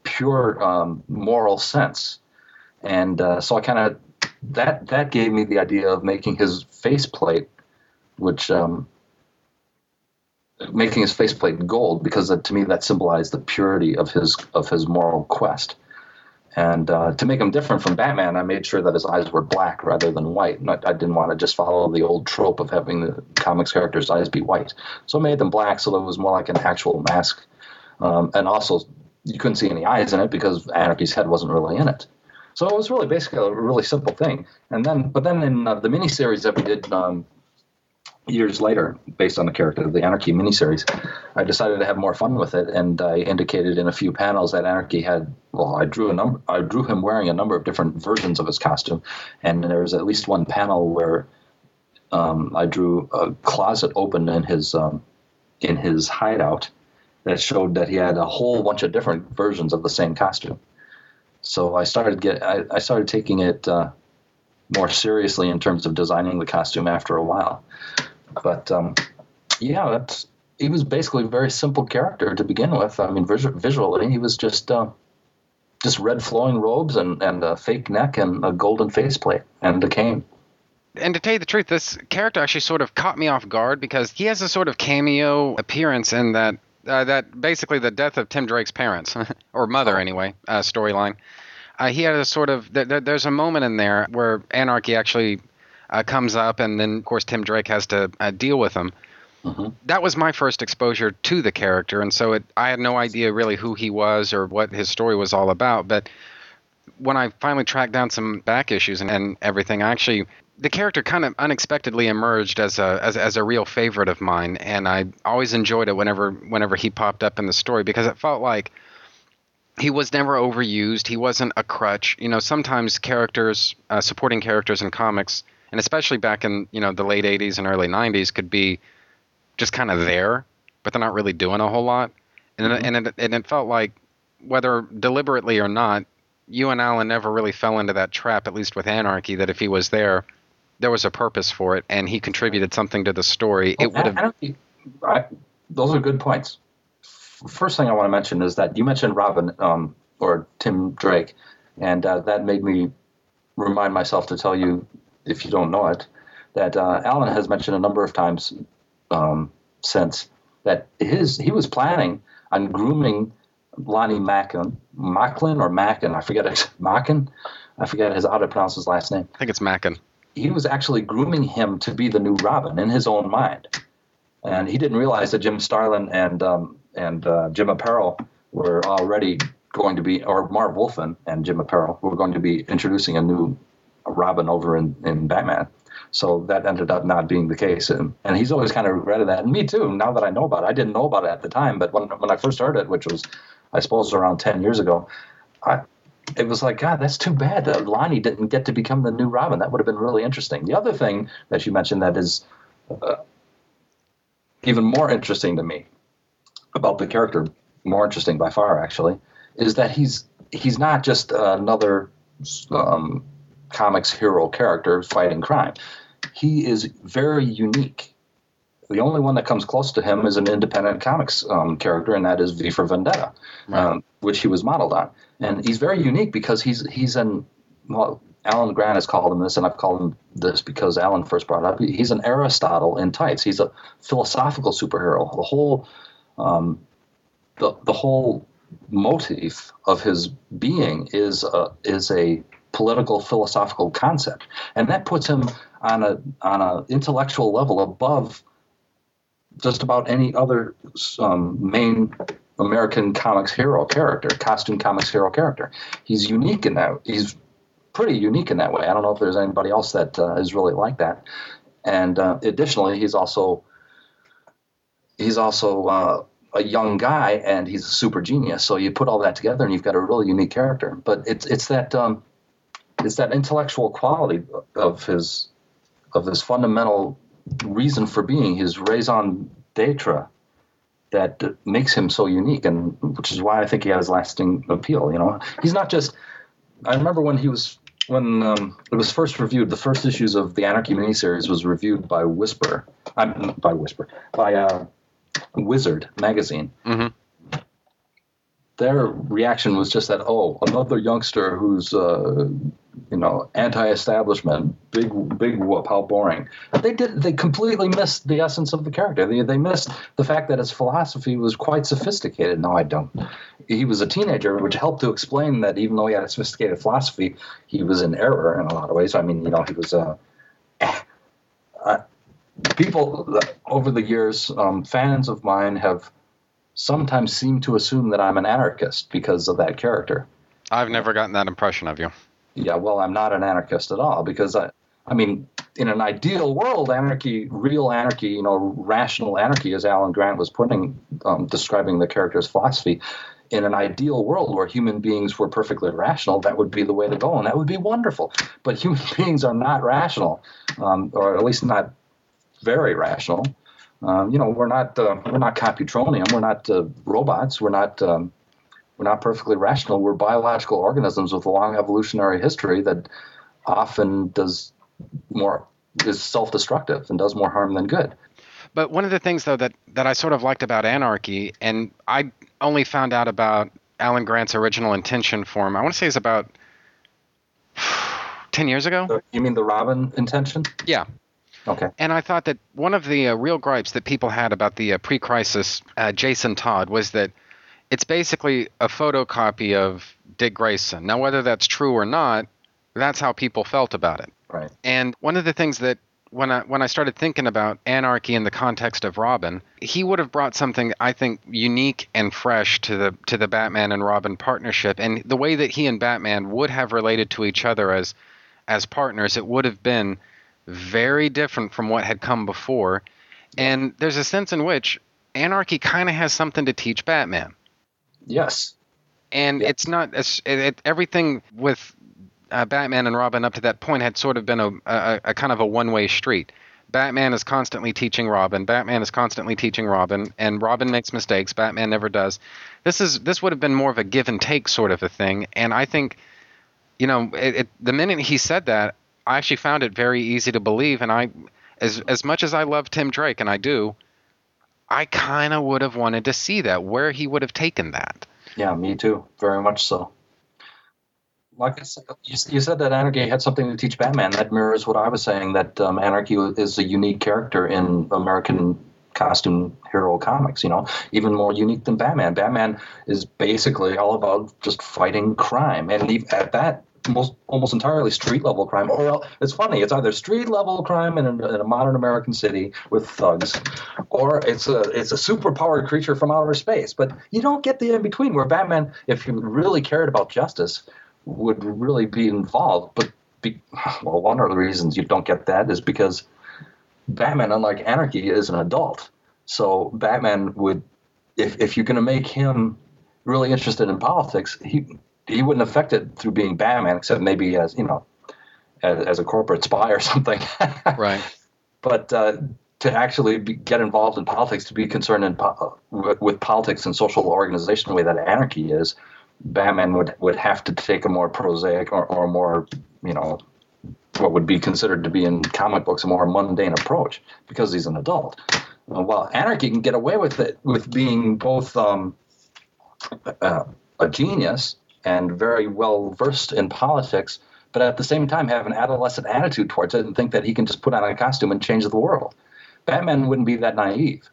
pure um, moral sense. And uh, so I kind of that that gave me the idea of making his faceplate, which um, making his faceplate gold because to me that symbolized the purity of his of his moral quest. And uh, to make him different from Batman, I made sure that his eyes were black rather than white. I, I, didn't want to just follow the old trope of having the comics characters' eyes be white. So I made them black so that it was more like an actual mask. Um, and also, you couldn't see any eyes in it because Anarchy's head wasn't really in it. So it was really basically a really simple thing. And then, but then in uh, the miniseries that we did um, years later, based on the character of the Anarchy miniseries, I decided to have more fun with it, and I indicated in a few panels that Anarchy had. Well, I drew a number. I drew him wearing a number of different versions of his costume, and there was at least one panel where um, I drew a closet open in his um, in his hideout that showed that he had a whole bunch of different versions of the same costume. So I started get I, I started taking it uh, more seriously in terms of designing the costume after a while. But um, yeah, that's he was basically a very simple character to begin with. I mean, visually, he was just uh, just red flowing robes and, and a fake neck and a golden faceplate and a cane. And to tell you the truth, this character actually sort of caught me off guard because he has a sort of cameo appearance in that uh, that basically the death of Tim Drake's parents or mother oh. anyway uh, storyline. Uh, he had a sort of th- th- there's a moment in there where Anarchy actually uh, comes up, and then of course Tim Drake has to uh, deal with him. Mm-hmm. That was my first exposure to the character, and so it, I had no idea really who he was or what his story was all about. But when I finally tracked down some back issues and, and everything, I actually the character kind of unexpectedly emerged as a as, as a real favorite of mine, and I always enjoyed it whenever whenever he popped up in the story because it felt like he was never overused. He wasn't a crutch. You know, sometimes characters, uh, supporting characters in comics, and especially back in you know the late 80s and early 90s, could be just kind of there, but they're not really doing a whole lot. And it, and it, and it felt like whether deliberately or not, you and Alan never really fell into that trap, at least with Anarchy, that if he was there, there was a purpose for it, and he contributed something to the story. It would have. I, those are good points. First thing I want to mention is that you mentioned Robin um, or Tim Drake, and uh, that made me remind myself to tell you, if you don't know it, that uh, Alan has mentioned a number of times um, since that his he was planning on grooming Lonnie Macklin, Macklin or Mackin, I forget it, Mackin, I forget his how to pronounce his last name. I think it's Mackin. He was actually grooming him to be the new Robin in his own mind, and he didn't realize that Jim Starlin and um, and uh, Jim Aparo were already going to be, or Marv Wolfman and Jim Aparo were going to be introducing a new Robin over in, in Batman. So that ended up not being the case, and, and he's always kind of regretted that. And me too. Now that I know about it, I didn't know about it at the time, but when when I first heard it, which was, I suppose, around ten years ago, I it was like, God, that's too bad that Lonnie didn't get to become the new Robin. That would have been really interesting. The other thing that you mentioned that is uh, even more interesting to me about the character, more interesting by far actually, is that he's he's not just another um, comics hero character fighting crime. He is very unique. The only one that comes close to him is an independent comics um, character, and that is V for Vendetta, um, which he was modeled on. And he's very unique because he's he's an well, Alan Grant has called him this, and I've called him this because Alan first brought it up. He's an Aristotle in tights. He's a philosophical superhero. The whole um, the the whole motif of his being is a, is a political philosophical concept, and that puts him on a on a intellectual level above just about any other um, main American comics hero character, costume comics hero character. He's unique in that. He's pretty unique in that way. I don't know if there's anybody else that uh, is really like that. And uh, additionally, he's also he's also uh, a young guy and he's a super genius. So you put all that together and you've got a really unique character. But it's it's that um, it's that intellectual quality of his of his fundamental reason for being, his raison d'etre, that makes him so unique, and which is why I think he has lasting appeal. You know, he's not just. I remember when he was when um, it was first reviewed. The first issues of the Anarchy miniseries was reviewed by Whisper, I'm by Whisper, by uh, Wizard magazine. hmm Their reaction was just that, oh, another youngster who's, uh, you know, anti-establishment, big, big whoop, how boring. They did, they completely missed the essence of the character. They, they missed the fact that his philosophy was quite sophisticated. No, I don't. He was a teenager, which helped to explain that even though he had a sophisticated philosophy, he was in error in a lot of ways. I mean, you know, he was uh, uh, people over the years, um, fans of mine have sometimes seemed to assume that I'm an anarchist because of that character. I've never gotten that impression of you. Yeah, well, I'm not an anarchist at all because I, I mean, in an ideal world, anarchy, real anarchy, you know, rational anarchy, as Alan Grant was putting, um, describing the character's philosophy. In an ideal world where human beings were perfectly rational, that would be the way to go, and that would be wonderful. But human beings are not rational, um, or at least not very rational. Um, you know, we're not uh, we're not computronium. We're not uh, robots. We're not um, we're not perfectly rational. We're biological organisms with a long evolutionary history that often does more is self-destructive and does more harm than good. But one of the things, though, that, that I sort of liked about Anarchy, and I only found out about Alan Grant's original intention form. I want to say it's about 10 years ago? You mean the Robin intention? Yeah. Okay. And I thought that one of the uh, real gripes that people had about the uh, pre crisis uh, Jason Todd was that it's basically a photocopy of Dick Grayson. Now, whether that's true or not, that's how people felt about it. Right. And one of the things that when I when I started thinking about anarchy in the context of Robin, he would have brought something I think unique and fresh to the to the Batman and Robin partnership, and the way that he and Batman would have related to each other as as partners, it would have been very different from what had come before. And there's a sense in which anarchy kind of has something to teach Batman Yes. and Yeah. it's not it's, it, everything with uh, Batman and Robin up to that point had sort of been a, a, a kind of a one way street. Batman is constantly teaching Robin. Batman is constantly teaching Robin, and Robin makes mistakes. Batman never does. This is this would have been more of a give and take sort of a thing. And I think, you know, it, it, the minute he said that, I actually found it very easy to believe. And I, as as much as I love Tim Drake, and I do, I kind of would have wanted to see that where he would have taken that. Yeah, me too. Very much so. Like I said, you, you said that Anarchy had something to teach Batman. That mirrors what I was saying. That um, Anarchy is a unique character in American costume hero comics. You know, even more unique than Batman. Batman is basically all about just fighting crime, and at that, most almost entirely street level crime. Or it's funny, it's either street level crime in a, in a, modern American city with thugs, or it's a it's a superpowered creature from outer space. But you don't get the in between where Batman, if you really cared about justice, would really be involved. But be, well, one of the reasons you don't get that is because Batman, unlike Anarchy, is an adult. So Batman would, if if you're going to make him really interested in politics, he he wouldn't affect it through being Batman, except maybe as you know, as, as a corporate spy or something. right. But uh, to actually be, get involved in politics, to be concerned in po- with, politics and social organization the way that anarchy is, Batman would would have to take a more prosaic or, or more, you know, what would be considered to be in comic books a more mundane approach because he's an adult. Uh, while Anarchy can get away with it with being both um, uh, a genius and very well versed in politics, but at the same time have an adolescent attitude towards it and think that he can just put on a costume and change the world. Batman wouldn't be that naive.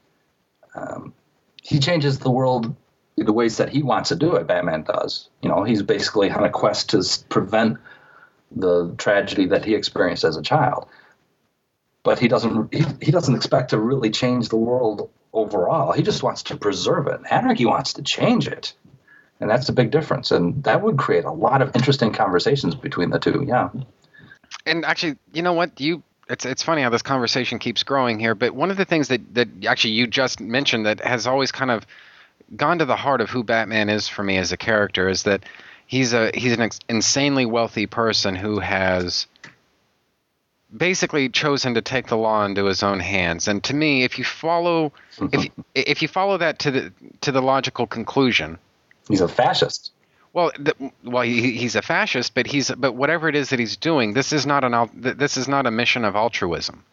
Um, he changes the world the ways that he wants to do it. Batman does. You know, he's basically on a quest to prevent the tragedy that he experienced as a child. But he doesn't. He, he doesn't expect to really change the world overall. He just wants to preserve it. Anarchy wants to change it and that's a big difference. And that would create a lot of interesting conversations between the two. Yeah. And actually you know what? You it's it's funny how this conversation keeps growing here but one of the things that that actually you just mentioned that has always kind of gone to the heart of who Batman is for me as a character is that he's a he's an insanely wealthy person who has basically chosen to take the law into his own hands. And to me if you follow if if you follow that to the to the logical conclusion He's a fascist. Well, the, well, he, he's a fascist, but he's but whatever it is that he's doing, this is not an this is not a mission of altruism.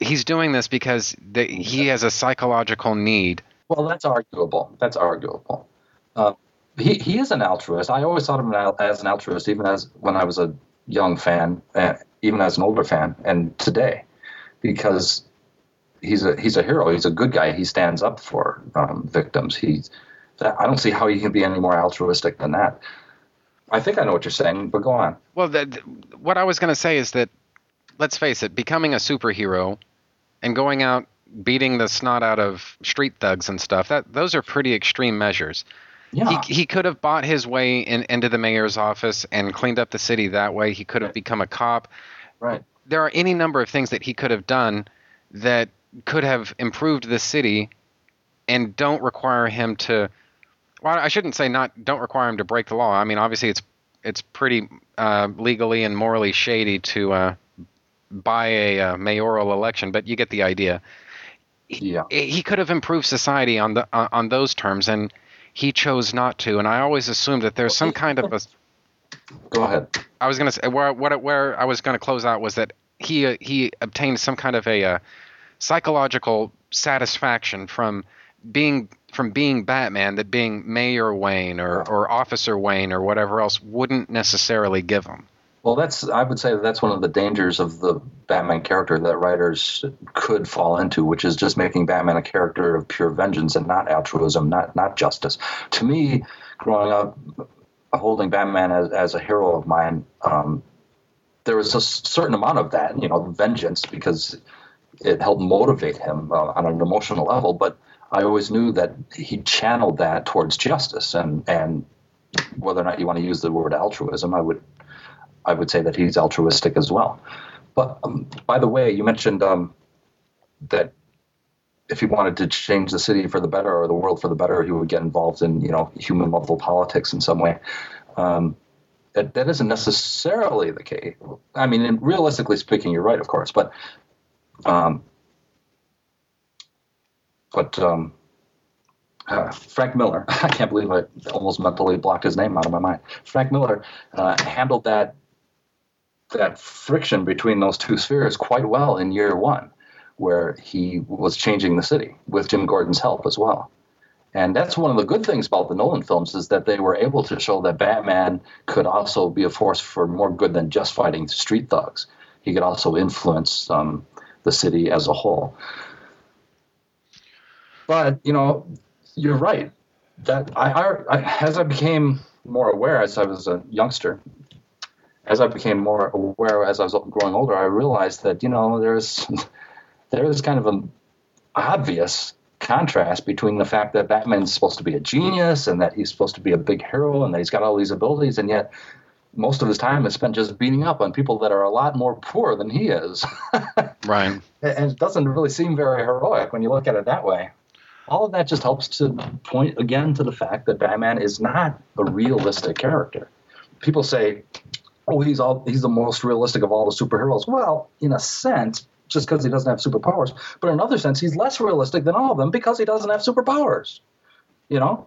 He's doing this because the, he has a psychological need. Well, that's arguable. That's arguable. Uh, he he is an altruist. I always thought of him as an altruist, even as when I was a young fan, uh, even as an older fan, and today, because he's a he's a hero. He's a good guy. He stands up for um, victims. He's I don't see how you can be any more altruistic than that. I think I know what you're saying, but go on. Well, the, what I was going to say is that, let's face it, becoming a superhero and going out beating the snot out of street thugs and stuff, that those are pretty extreme measures. Yeah. He, he could have bought his way in, into the mayor's office and cleaned up the city that way. He could have become a cop. Right. There are any number of things that he could have done that could have improved the city and don't require him to well, I shouldn't say not. Don't require him to break the law. I mean, obviously, it's it's pretty uh, legally and morally shady to uh, buy a uh, mayoral election, but you get the idea. Yeah. He, he could have improved society on the on those terms, and he chose not to. And I always assumed that there's some kind of a. Go ahead. I was going to say where what where I was going to close out was that he uh, he obtained some kind of a uh, psychological satisfaction from being from being Batman that being Mayor Wayne or, or Officer Wayne or whatever else wouldn't necessarily give him. Well, that's I would say that's one of the dangers of the Batman character that writers could fall into, which is just making Batman a character of pure vengeance and not altruism, not not justice. To me, growing up, holding Batman as, as a hero of mine, um, there was a certain amount of that, you know, vengeance, because it helped motivate him uh, on an emotional level. But I always knew that he channeled that towards justice, and and whether or not you want to use the word altruism, I would I would say that he's altruistic as well. But um, by the way, you mentioned um, that if he wanted to change the city for the better or the world for the better, he would get involved in you know human level politics in some way. Um, that, that isn't necessarily the case. I mean, realistically speaking, you're right, of course, but um, but um, uh, Frank Miller, I can't believe I almost mentally blocked his name out of my mind. Frank Miller uh, handled that that friction between those two spheres quite well in year one, where he was changing the city with Jim Gordon's help as well. And that's one of the good things about the Nolan films is that they were able to show that Batman could also be a force for more good than just fighting street thugs. He could also influence um, the city as a whole. But you know, you're right. That I, I, as I became more aware as I was a youngster, as I became more aware as I was growing older, I realized that you know there's there is kind of an obvious contrast between the fact that Batman's supposed to be a genius and that he's supposed to be a big hero and that he's got all these abilities, and yet most of his time is spent just beating up on people that are a lot more poor than he is. right. And it doesn't really seem very heroic when you look at it that way. All of that just helps to point again to the fact that Batman is not a realistic character. People say, "Oh, he's all he's the most realistic of all the superheroes." Well, in a sense, just because he doesn't have superpowers. But in another sense, he's less realistic than all of them because he doesn't have superpowers. You know?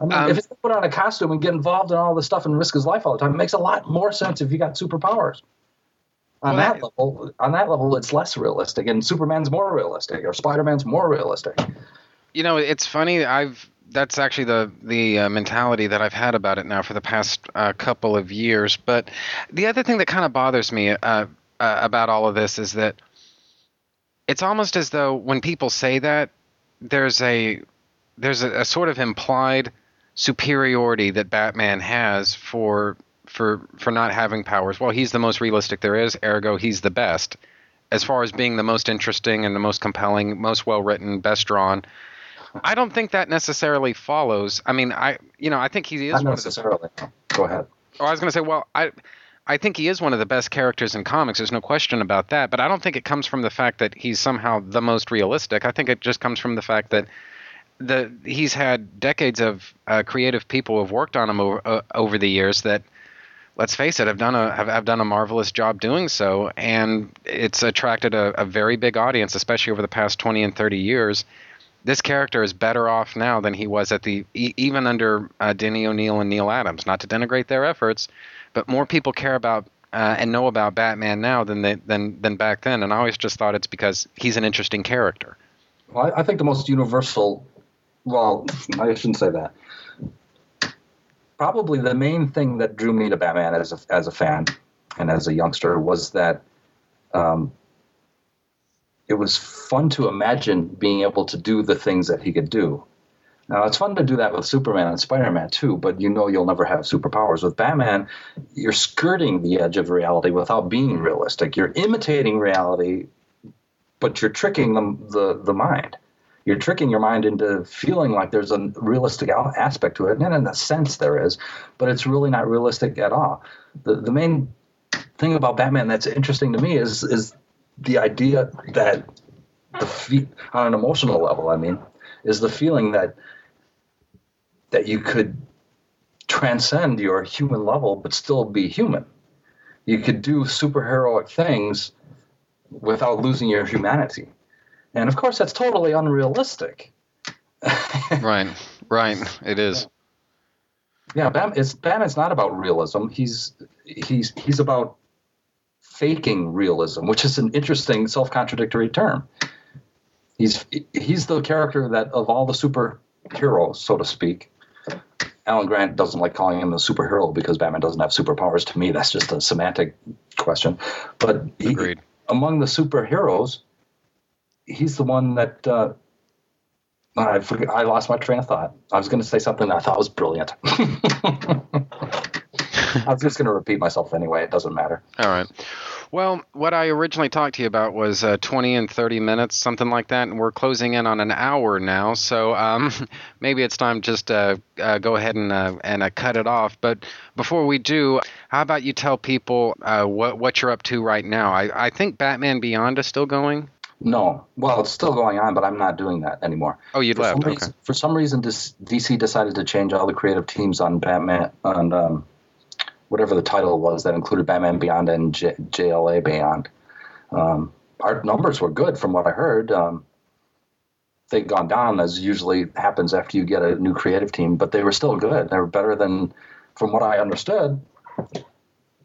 I mean, um, if he's put on a costume and get involved in all this stuff and risk his life all the time, it makes a lot more sense if you got superpowers. On well, that level, on that level, it's less realistic, and Superman's more realistic, or Spider-Man's more realistic. You know, it's funny. I've that's actually the the uh, mentality that I've had about it now for the past uh, couple of years. But the other thing that kind of bothers me uh, uh, about all of this is that it's almost as though when people say that there's a there's a, a sort of implied superiority that Batman has for for for not having powers. Well, he's the most realistic there is, ergo he's the best. As far as being the most interesting and the most compelling, most well written, best drawn. I don't think that necessarily follows. I mean, I you know, I think he is not necessarily. The, Go ahead. Oh, I was going to say, well, I I think he is one of the best characters in comics. There's no question about that. But I don't think it comes from the fact that he's somehow the most realistic. I think it just comes from the fact that the he's had decades of uh, creative people who have worked on him over, uh, over the years that let's face it have done a have, have done a marvelous job doing so and it's attracted a, a very big audience especially over the past 20 and 30 years this character is better off now than he was at the even under uh, Denny O'Neil and Neal Adams not to denigrate their efforts but more people care about uh, and know about Batman now than they, than than back then. And I always just thought it's because he's an interesting character. Well, I, I think the most universal. Well, I shouldn't say that. Probably the main thing that drew me to Batman as a as a fan and as a youngster was that um, it was fun to imagine being able to do the things that he could do. Now, it's fun to do that with Superman and Spider Man too, but you know you'll never have superpowers. With Batman, you're skirting the edge of reality without being realistic. You're imitating reality, but you're tricking the, the, the mind. You're tricking your mind into feeling like there's a realistic aspect to it. And in a sense, there is, but it's really not realistic at all. The, the main thing about Batman that's interesting to me is, is the idea that the fe- on an emotional level, I mean, is the feeling that that you could transcend your human level but still be human. You could do superheroic things without losing your humanity. And of course, that's totally unrealistic. right, right. It is. Yeah, Bam, it's Batman's not about realism. He's he's he's about faking realism, which is an interesting self-contradictory term. He's he's the character that of all the superheroes, so to speak, Alan Grant doesn't like calling him a superhero because Batman doesn't have superpowers. To me, that's just a semantic question. But he, among the superheroes, he's the one that uh, I forget, I lost my train of thought. I was going to say something that I thought was brilliant. I was just going to repeat myself anyway. It doesn't matter. All right. Well, what I originally talked to you about was uh, 20 and 30 minutes, something like that, and we're closing in on an hour now. So um, maybe it's time just to uh, go ahead and uh, and uh, cut it off. But before we do, how about you tell people uh, what what you're up to right now? I, I think Batman Beyond is still going. No, well, it's still going on, but I'm not doing that anymore. Oh, you left. Some okay. Reason, for some reason, this, DC decided to change all the creative teams on Batman on um, whatever the title was that included Batman Beyond and J- JLA Beyond. Um, our numbers were good from what I heard. Um, they'd gone down as usually happens after you get a new creative team, but they were still good. They were better than, from what I understood,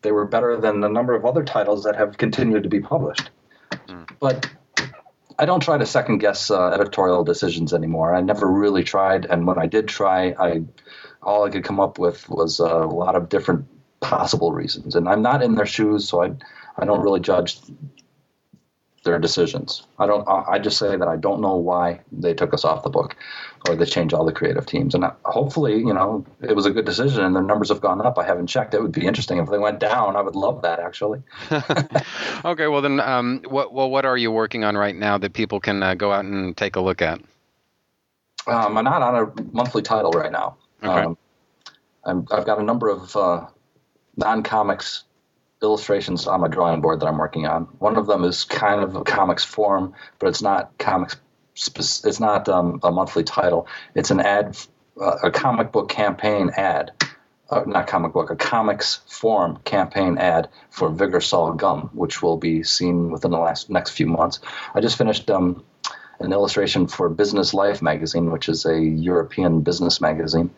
they were better than a number of other titles that have continued to be published. But I don't try to second guess uh, editorial decisions anymore. I never really tried, and when I did try, I all I could come up with was a lot of different possible reasons. And I'm not in their shoes, so I I don't really judge their decisions. I don't. I I just say that I don't know why they took us off the book, or they changed all the creative teams. And hopefully, you know, it was a good decision, and their numbers have gone up. I haven't checked. It would be interesting if they went down. I would love that actually. Okay, well then, um, what well what are you working on right now that people can uh, go out and take a look at? Um, I'm not on a monthly title right now. Okay. Um, I'm, I've got a number of uh, non-comics illustrations on my drawing board that I'm working on. One of them is kind of a comics form, but it's not comics. spec- It's not um, a monthly title. It's an ad, uh, a comic book campaign ad. Uh, not comic book, a comics form campaign ad for Vigorsol Gum, which will be seen within the last next few months. I just finished um, an illustration for Business Life magazine, which is a European business magazine,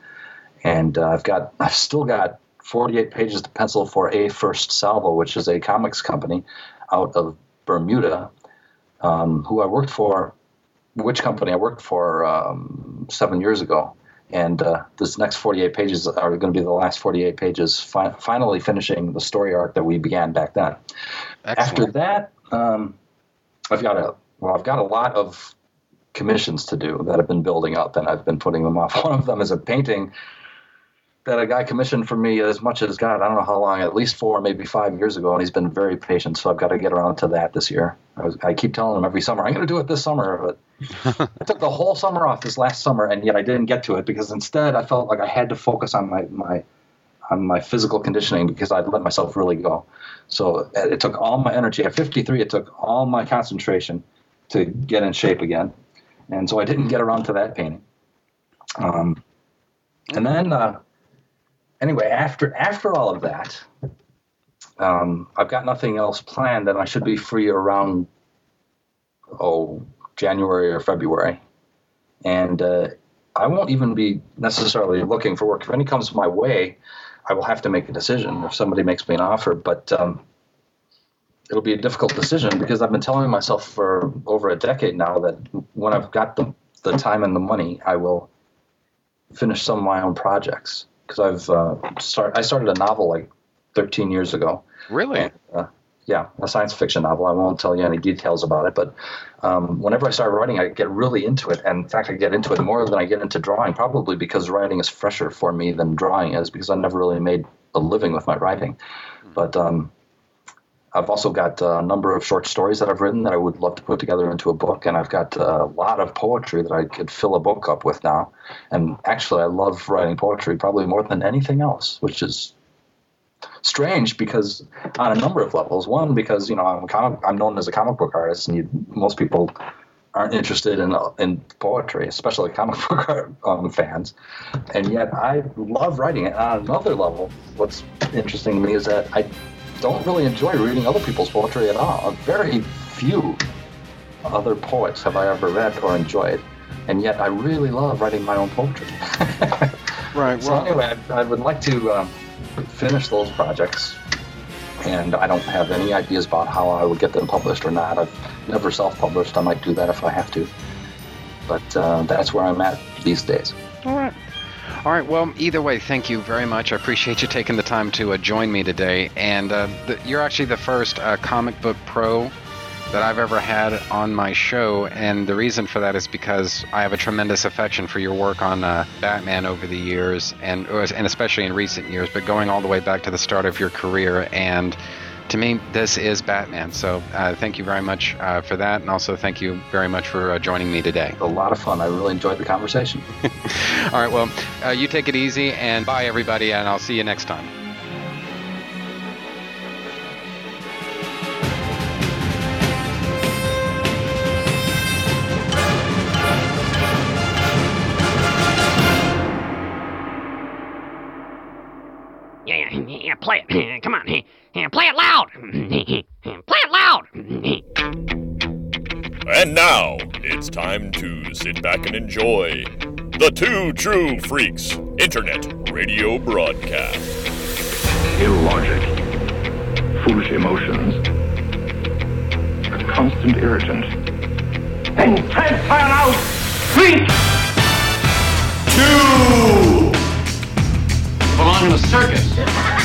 and uh, I've got I've still got 48 pages to pencil for A First Salvo, which is a comics company out of Bermuda, um, who I worked for, which company I worked for um, seven years ago. And uh, this next 48 pages are going to be the last 48 pages, fi- finally finishing the story arc that we began back then. After that, um, I've got a well, I've got a lot of commissions to do that have been building up, and I've been putting them off. One of them is a painting that a guy commissioned for me as much as God, I don't know how long, at least four, maybe five years ago, and he's been very patient. So I've got to get around to that this year. I, was, I keep telling him every summer, I'm going to do it this summer, but I took the whole summer off this last summer, and yet I didn't get to it because instead I felt like I had to focus on my my on my physical conditioning because I'd let myself really go. So uh, it took all my energy. At 53, it took all my concentration to get in shape again, and so I didn't get around to that painting. Um, and then, uh, anyway, after after all of that, um, I've got nothing else planned, and I should be free around oh January or February, and uh, I won't even be necessarily looking for work. If any comes my way, I will have to make a decision if somebody makes me an offer. But um, it'll be a difficult decision because I've been telling myself for over a decade now that when I've got the the time and the money, I will finish some of my own projects. Because I've uh, start I started a novel like 13 years ago. Really? And, uh, yeah, a science fiction novel. I won't tell you any details about it, but um, whenever I start writing, I get really into it. And in fact, I get into it more than I get into drawing, probably because writing is fresher for me than drawing is, because I never really made a living with my writing. But um, I've also got a number of short stories that I've written that I would love to put together into a book, and I've got a lot of poetry that I could fill a book up with now. And actually, I love writing poetry probably more than anything else, which is strange because on a number of levels. One, because you know I'm comic, I'm known as a comic book artist, and you, most people aren't interested in in poetry, especially comic book art, um, fans. And yet, I love writing it. On another level, what's interesting to me is that I don't really enjoy reading other people's poetry at all. Very few other poets have I ever read or enjoyed, and yet I really love writing my own poetry. Right. So anyway, I, I would like to um, finish those projects, and I don't have any ideas about how I would get them published or not. I've never self-published. I might do that if I have to, but uh, that's where I'm at these days. All right. All right. Well, either way, thank you very much. I appreciate you taking the time to uh, join me today. And uh, the, you're actually the first uh, comic book pro that I've ever had on my show. And the reason for that is because I have a tremendous affection for your work on uh, Batman over the years, and and especially in recent years, but going all the way back to the start of your career. And to me, this is Batman. So uh, thank you very much uh, for that, and also thank you very much for uh, joining me today. A lot of fun. I really enjoyed the conversation. All right, well, uh, you take it easy and bye, everybody, and I'll see you next time. Yeah, yeah, play it. Come on. Play it loud. Play it loud. And now, it's time to sit back and enjoy the Two True Freaks Internet Radio Broadcast. Illogic, foolish emotions, a constant irritant. And transfer out freak! Two! Belong in a circus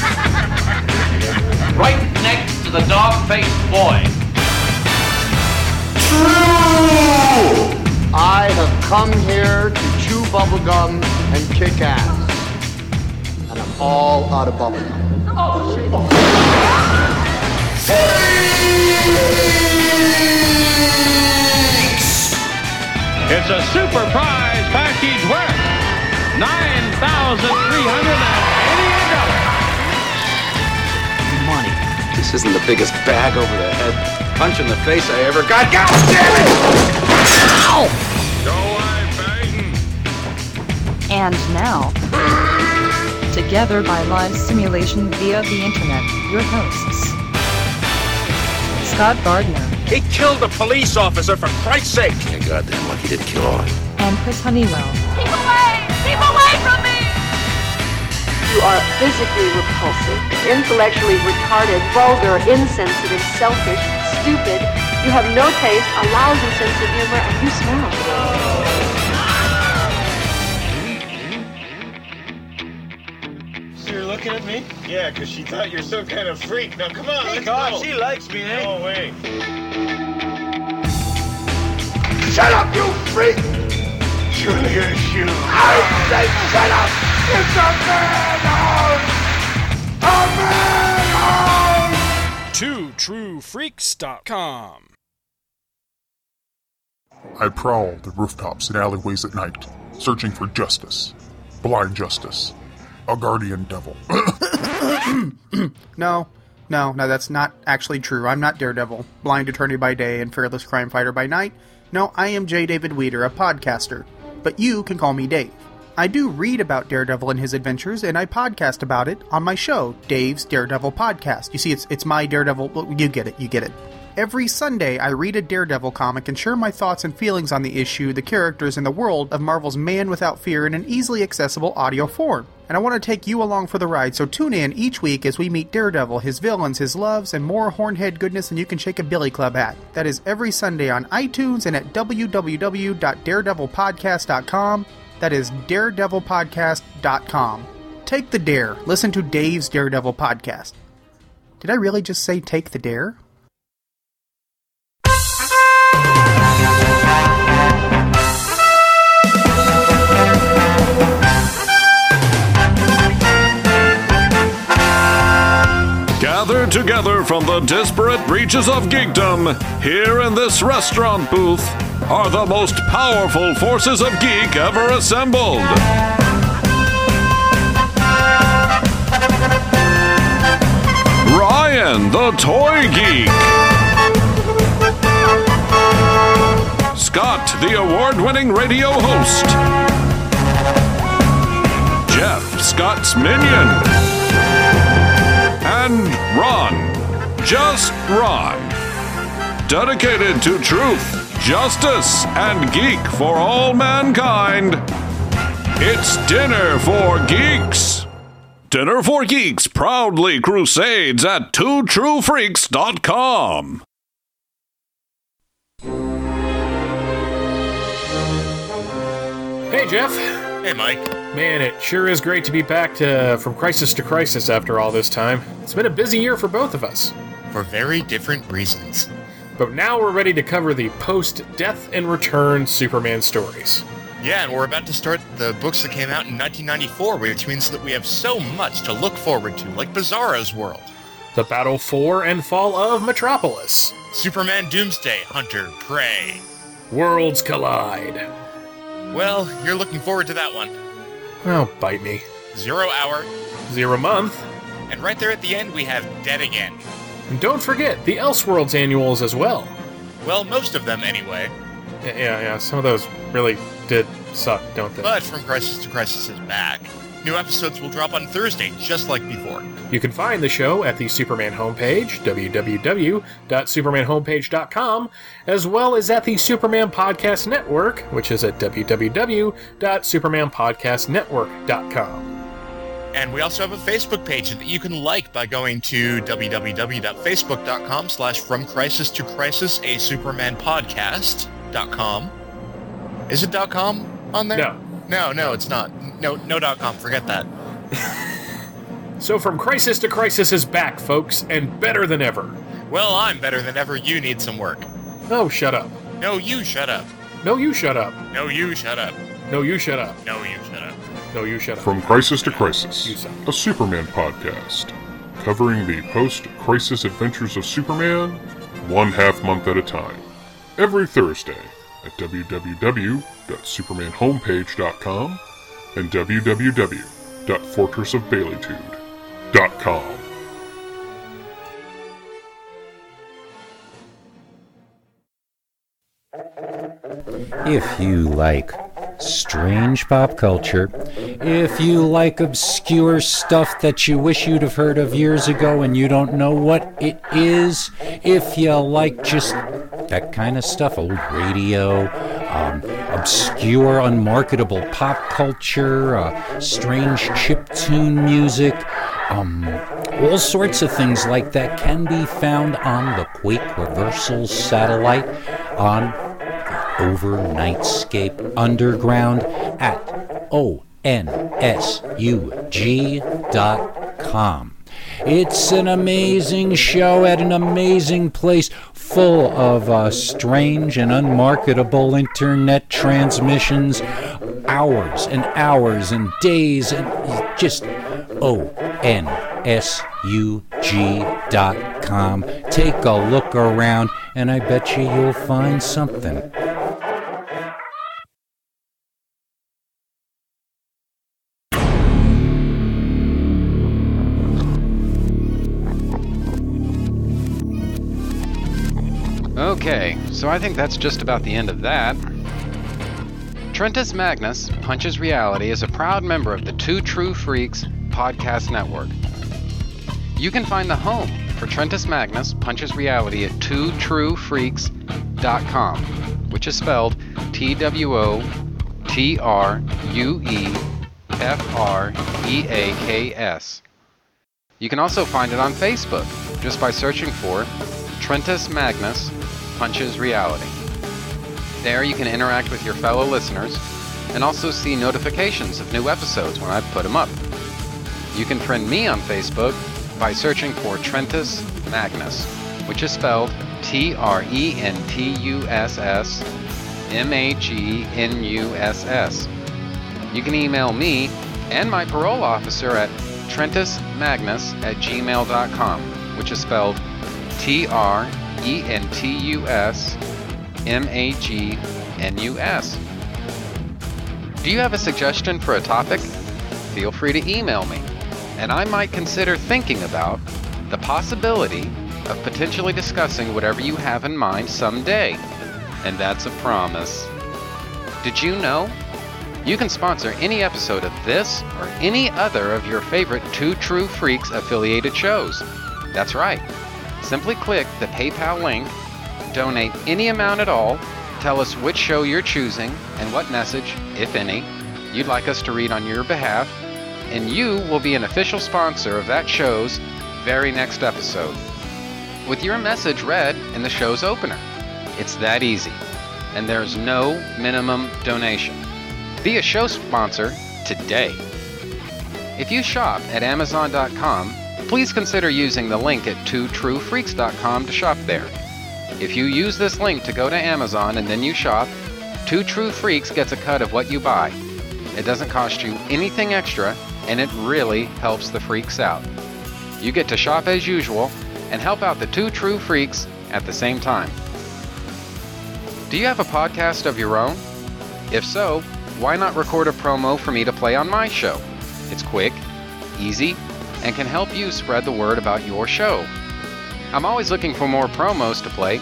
right next to the dog-faced boy. True! I have come here to chew bubblegum and kick ass. And I'm all out of bubblegum. Oh, shit. Thanks! It's a super prize package worth 9,300 This isn't the biggest bag over the head punch in the face I ever got. God damn it! Ow! Go away, Peyton. And now, together by live simulation via the internet, your hosts Scott Gardner He killed a police officer, for Christ's sake! You're goddamn lucky he didn't kill all. and Chris Honeywell. Keep away! Keep away from me! You are physically repulsive, intellectually retarded, vulgar, insensitive, selfish, stupid. You have no taste, a lousy sense of humor, and you smell. So you're looking at me? Yeah, because she thought you're some kind of freak. Now come on, let's God, go. she likes me, eh? No way. Shut up, you freak! Surely you're a shoe. I said shut up! It's a madhouse! A madhouse! TwoTrueFreaks.com. I prowl the rooftops and alleyways at night, searching for justice. Blind justice. A guardian devil. no, no, no, that's not actually true. I'm not Daredevil, blind attorney by day and fearless crime fighter by night. No, I am J. David Weeder, a podcaster. But you can call me Dave. I do read about Daredevil and his adventures, and I podcast about it on my show, Dave's Daredevil Podcast. You see, it's it's my Daredevil. You get it. You get it. Every Sunday, I read a Daredevil comic and share my thoughts and feelings on the issue, the characters, and the world of Marvel's Man Without Fear in an easily accessible audio form. And I want to take you along for the ride, so tune in each week as we meet Daredevil, his villains, his loves, and more hornhead goodness than you can shake a billy club at. That is every Sunday on iTunes and at www.daredevilpodcast.com. That is daredevilpodcast.com. Take the dare. Listen to Dave's Daredevil podcast. Did I really just say take the dare? Together from the disparate reaches of geekdom, here in this restaurant booth, are the most powerful forces of geek ever assembled. Ryan, the toy geek. Scott, the award winning radio host. Jeff, Scott's minion. And Ron, just Ron. Dedicated to truth, justice, and geek for all mankind. It's Dinner for Geeks. Dinner for Geeks proudly crusades at twotruefreaks.com. Hey, Jeff. Hey, Mike. Man, it sure is great to be back to from crisis to crisis after all this time. It's been a busy year for both of us. For very different reasons. But now we're ready to cover the post Death and Return Superman stories. Yeah, and we're about to start the books that came out in 1994, which means that we have so much to look forward to, like Bizarro's World, The Battle for and Fall of Metropolis, Superman Doomsday, Hunter, Prey. Worlds Collide. Well, you're looking forward to that one. Oh, bite me. Zero Hour, Zero Month. and right there at the end we have Dead Again. And don't forget the Elseworlds annuals as well. Well, most of them anyway. Yeah, yeah, yeah, some of those really did suck, don't they? But From Crisis to Crisis is back. New episodes will drop on Thursday, just like before. You can find the show at the Superman homepage, www.supermanhomepage.com, as well as at the Superman Podcast Network, which is at www.supermanpodcastnetwork.com. And we also have a Facebook page that you can like by going to www.facebook.com slash from crisis to crisis a Superman podcast.com. Is it .com on there? No. No, no, it's not. No, no dot .com. Forget that. So From Crisis to Crisis is back, folks, and better than ever. Well, I'm better than ever. You need some work. Oh, shut up. No, you shut up. No, you shut up. No, you shut up. No, you shut up. No, you shut up. No, you shut up. From Crisis to Crisis, suck. a Superman podcast, covering the post crisis adventures of Superman, one half month at a time. Every Thursday at www.supermanhomepage.com and www.fortressofbaileytude.com. If you like strange pop culture, if you like obscure stuff that you wish you'd have heard of years ago and you don't know what it is, if you like just that kind of stuff, old radio, um, obscure, unmarketable pop culture, uh, strange chiptune music, um, all sorts of things like that can be found on the Quake Reversal satellite on the Overnightscape Underground at onsug.com. It's an amazing show at an amazing place full of uh, strange and unmarketable internet transmissions, hours and hours and days and just O N S U G dot com. Take a look around and I bet you you'll find something. Okay, so I think that's just about the end of that. Trentus Magnus Punches Reality is a proud member of the Two True Freaks podcast network. You can find the home for Trentus Magnus Punches Reality at twotruefreaks.com, which is spelled T W O T R U E F R E A K S. You can also find it on Facebook just by searching for Trentus Magnus Punches Reality. There you can interact with your fellow listeners and also see notifications of new episodes when I put them up. You can friend me on Facebook by searching for Trentus Magnus, which is spelled T R E N T U S S M A G N U S S. You can email me and my parole officer at trentusmagnus at gmail.com, which is spelled T R E N T U S M A G N U S. Do you have a suggestion for a topic? Feel free to email me, and I might consider thinking about the possibility of potentially discussing whatever you have in mind someday. And that's a promise. Did you know? You can sponsor any episode of this or any other of your favorite Two True Freaks affiliated shows. That's right. Simply click the PayPal link, donate any amount at all, tell us which show you're choosing and what message, if any, you'd like us to read on your behalf, and you will be an official sponsor of that show's very next episode. With your message read in the show's opener. It's that easy, and there's no minimum donation. Be a show sponsor today. If you shop at Amazon.com, please consider using the link at twotruefreaks.com to shop there. If you use this link to go to Amazon and then you shop, Two True Freaks gets a cut of what you buy. It doesn't cost you anything extra, and it really helps the freaks out. You get to shop as usual and help out the Two True Freaks at the same time. Do you have a podcast of your own? If so, why not record a promo for me to play on my show? It's quick, easy, and can help you spread the word about your show. I'm always looking for more promos to play.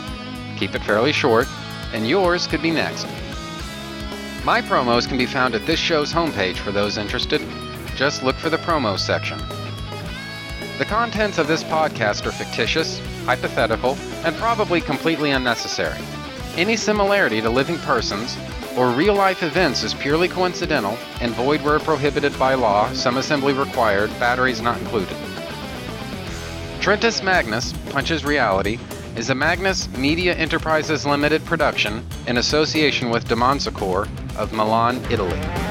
Keep it fairly short, and yours could be next. My promos can be found at this show's homepage for those interested. just look for the promo section. The contents of this podcast are fictitious, hypothetical, and probably completely unnecessary. Any similarity to living persons or real life events is purely coincidental and void where prohibited by law, some assembly required, batteries not included. Trentus Magnus Punches Reality is a Magnus Media Enterprises Limited production in association with Demonsacor of Milan, Italy.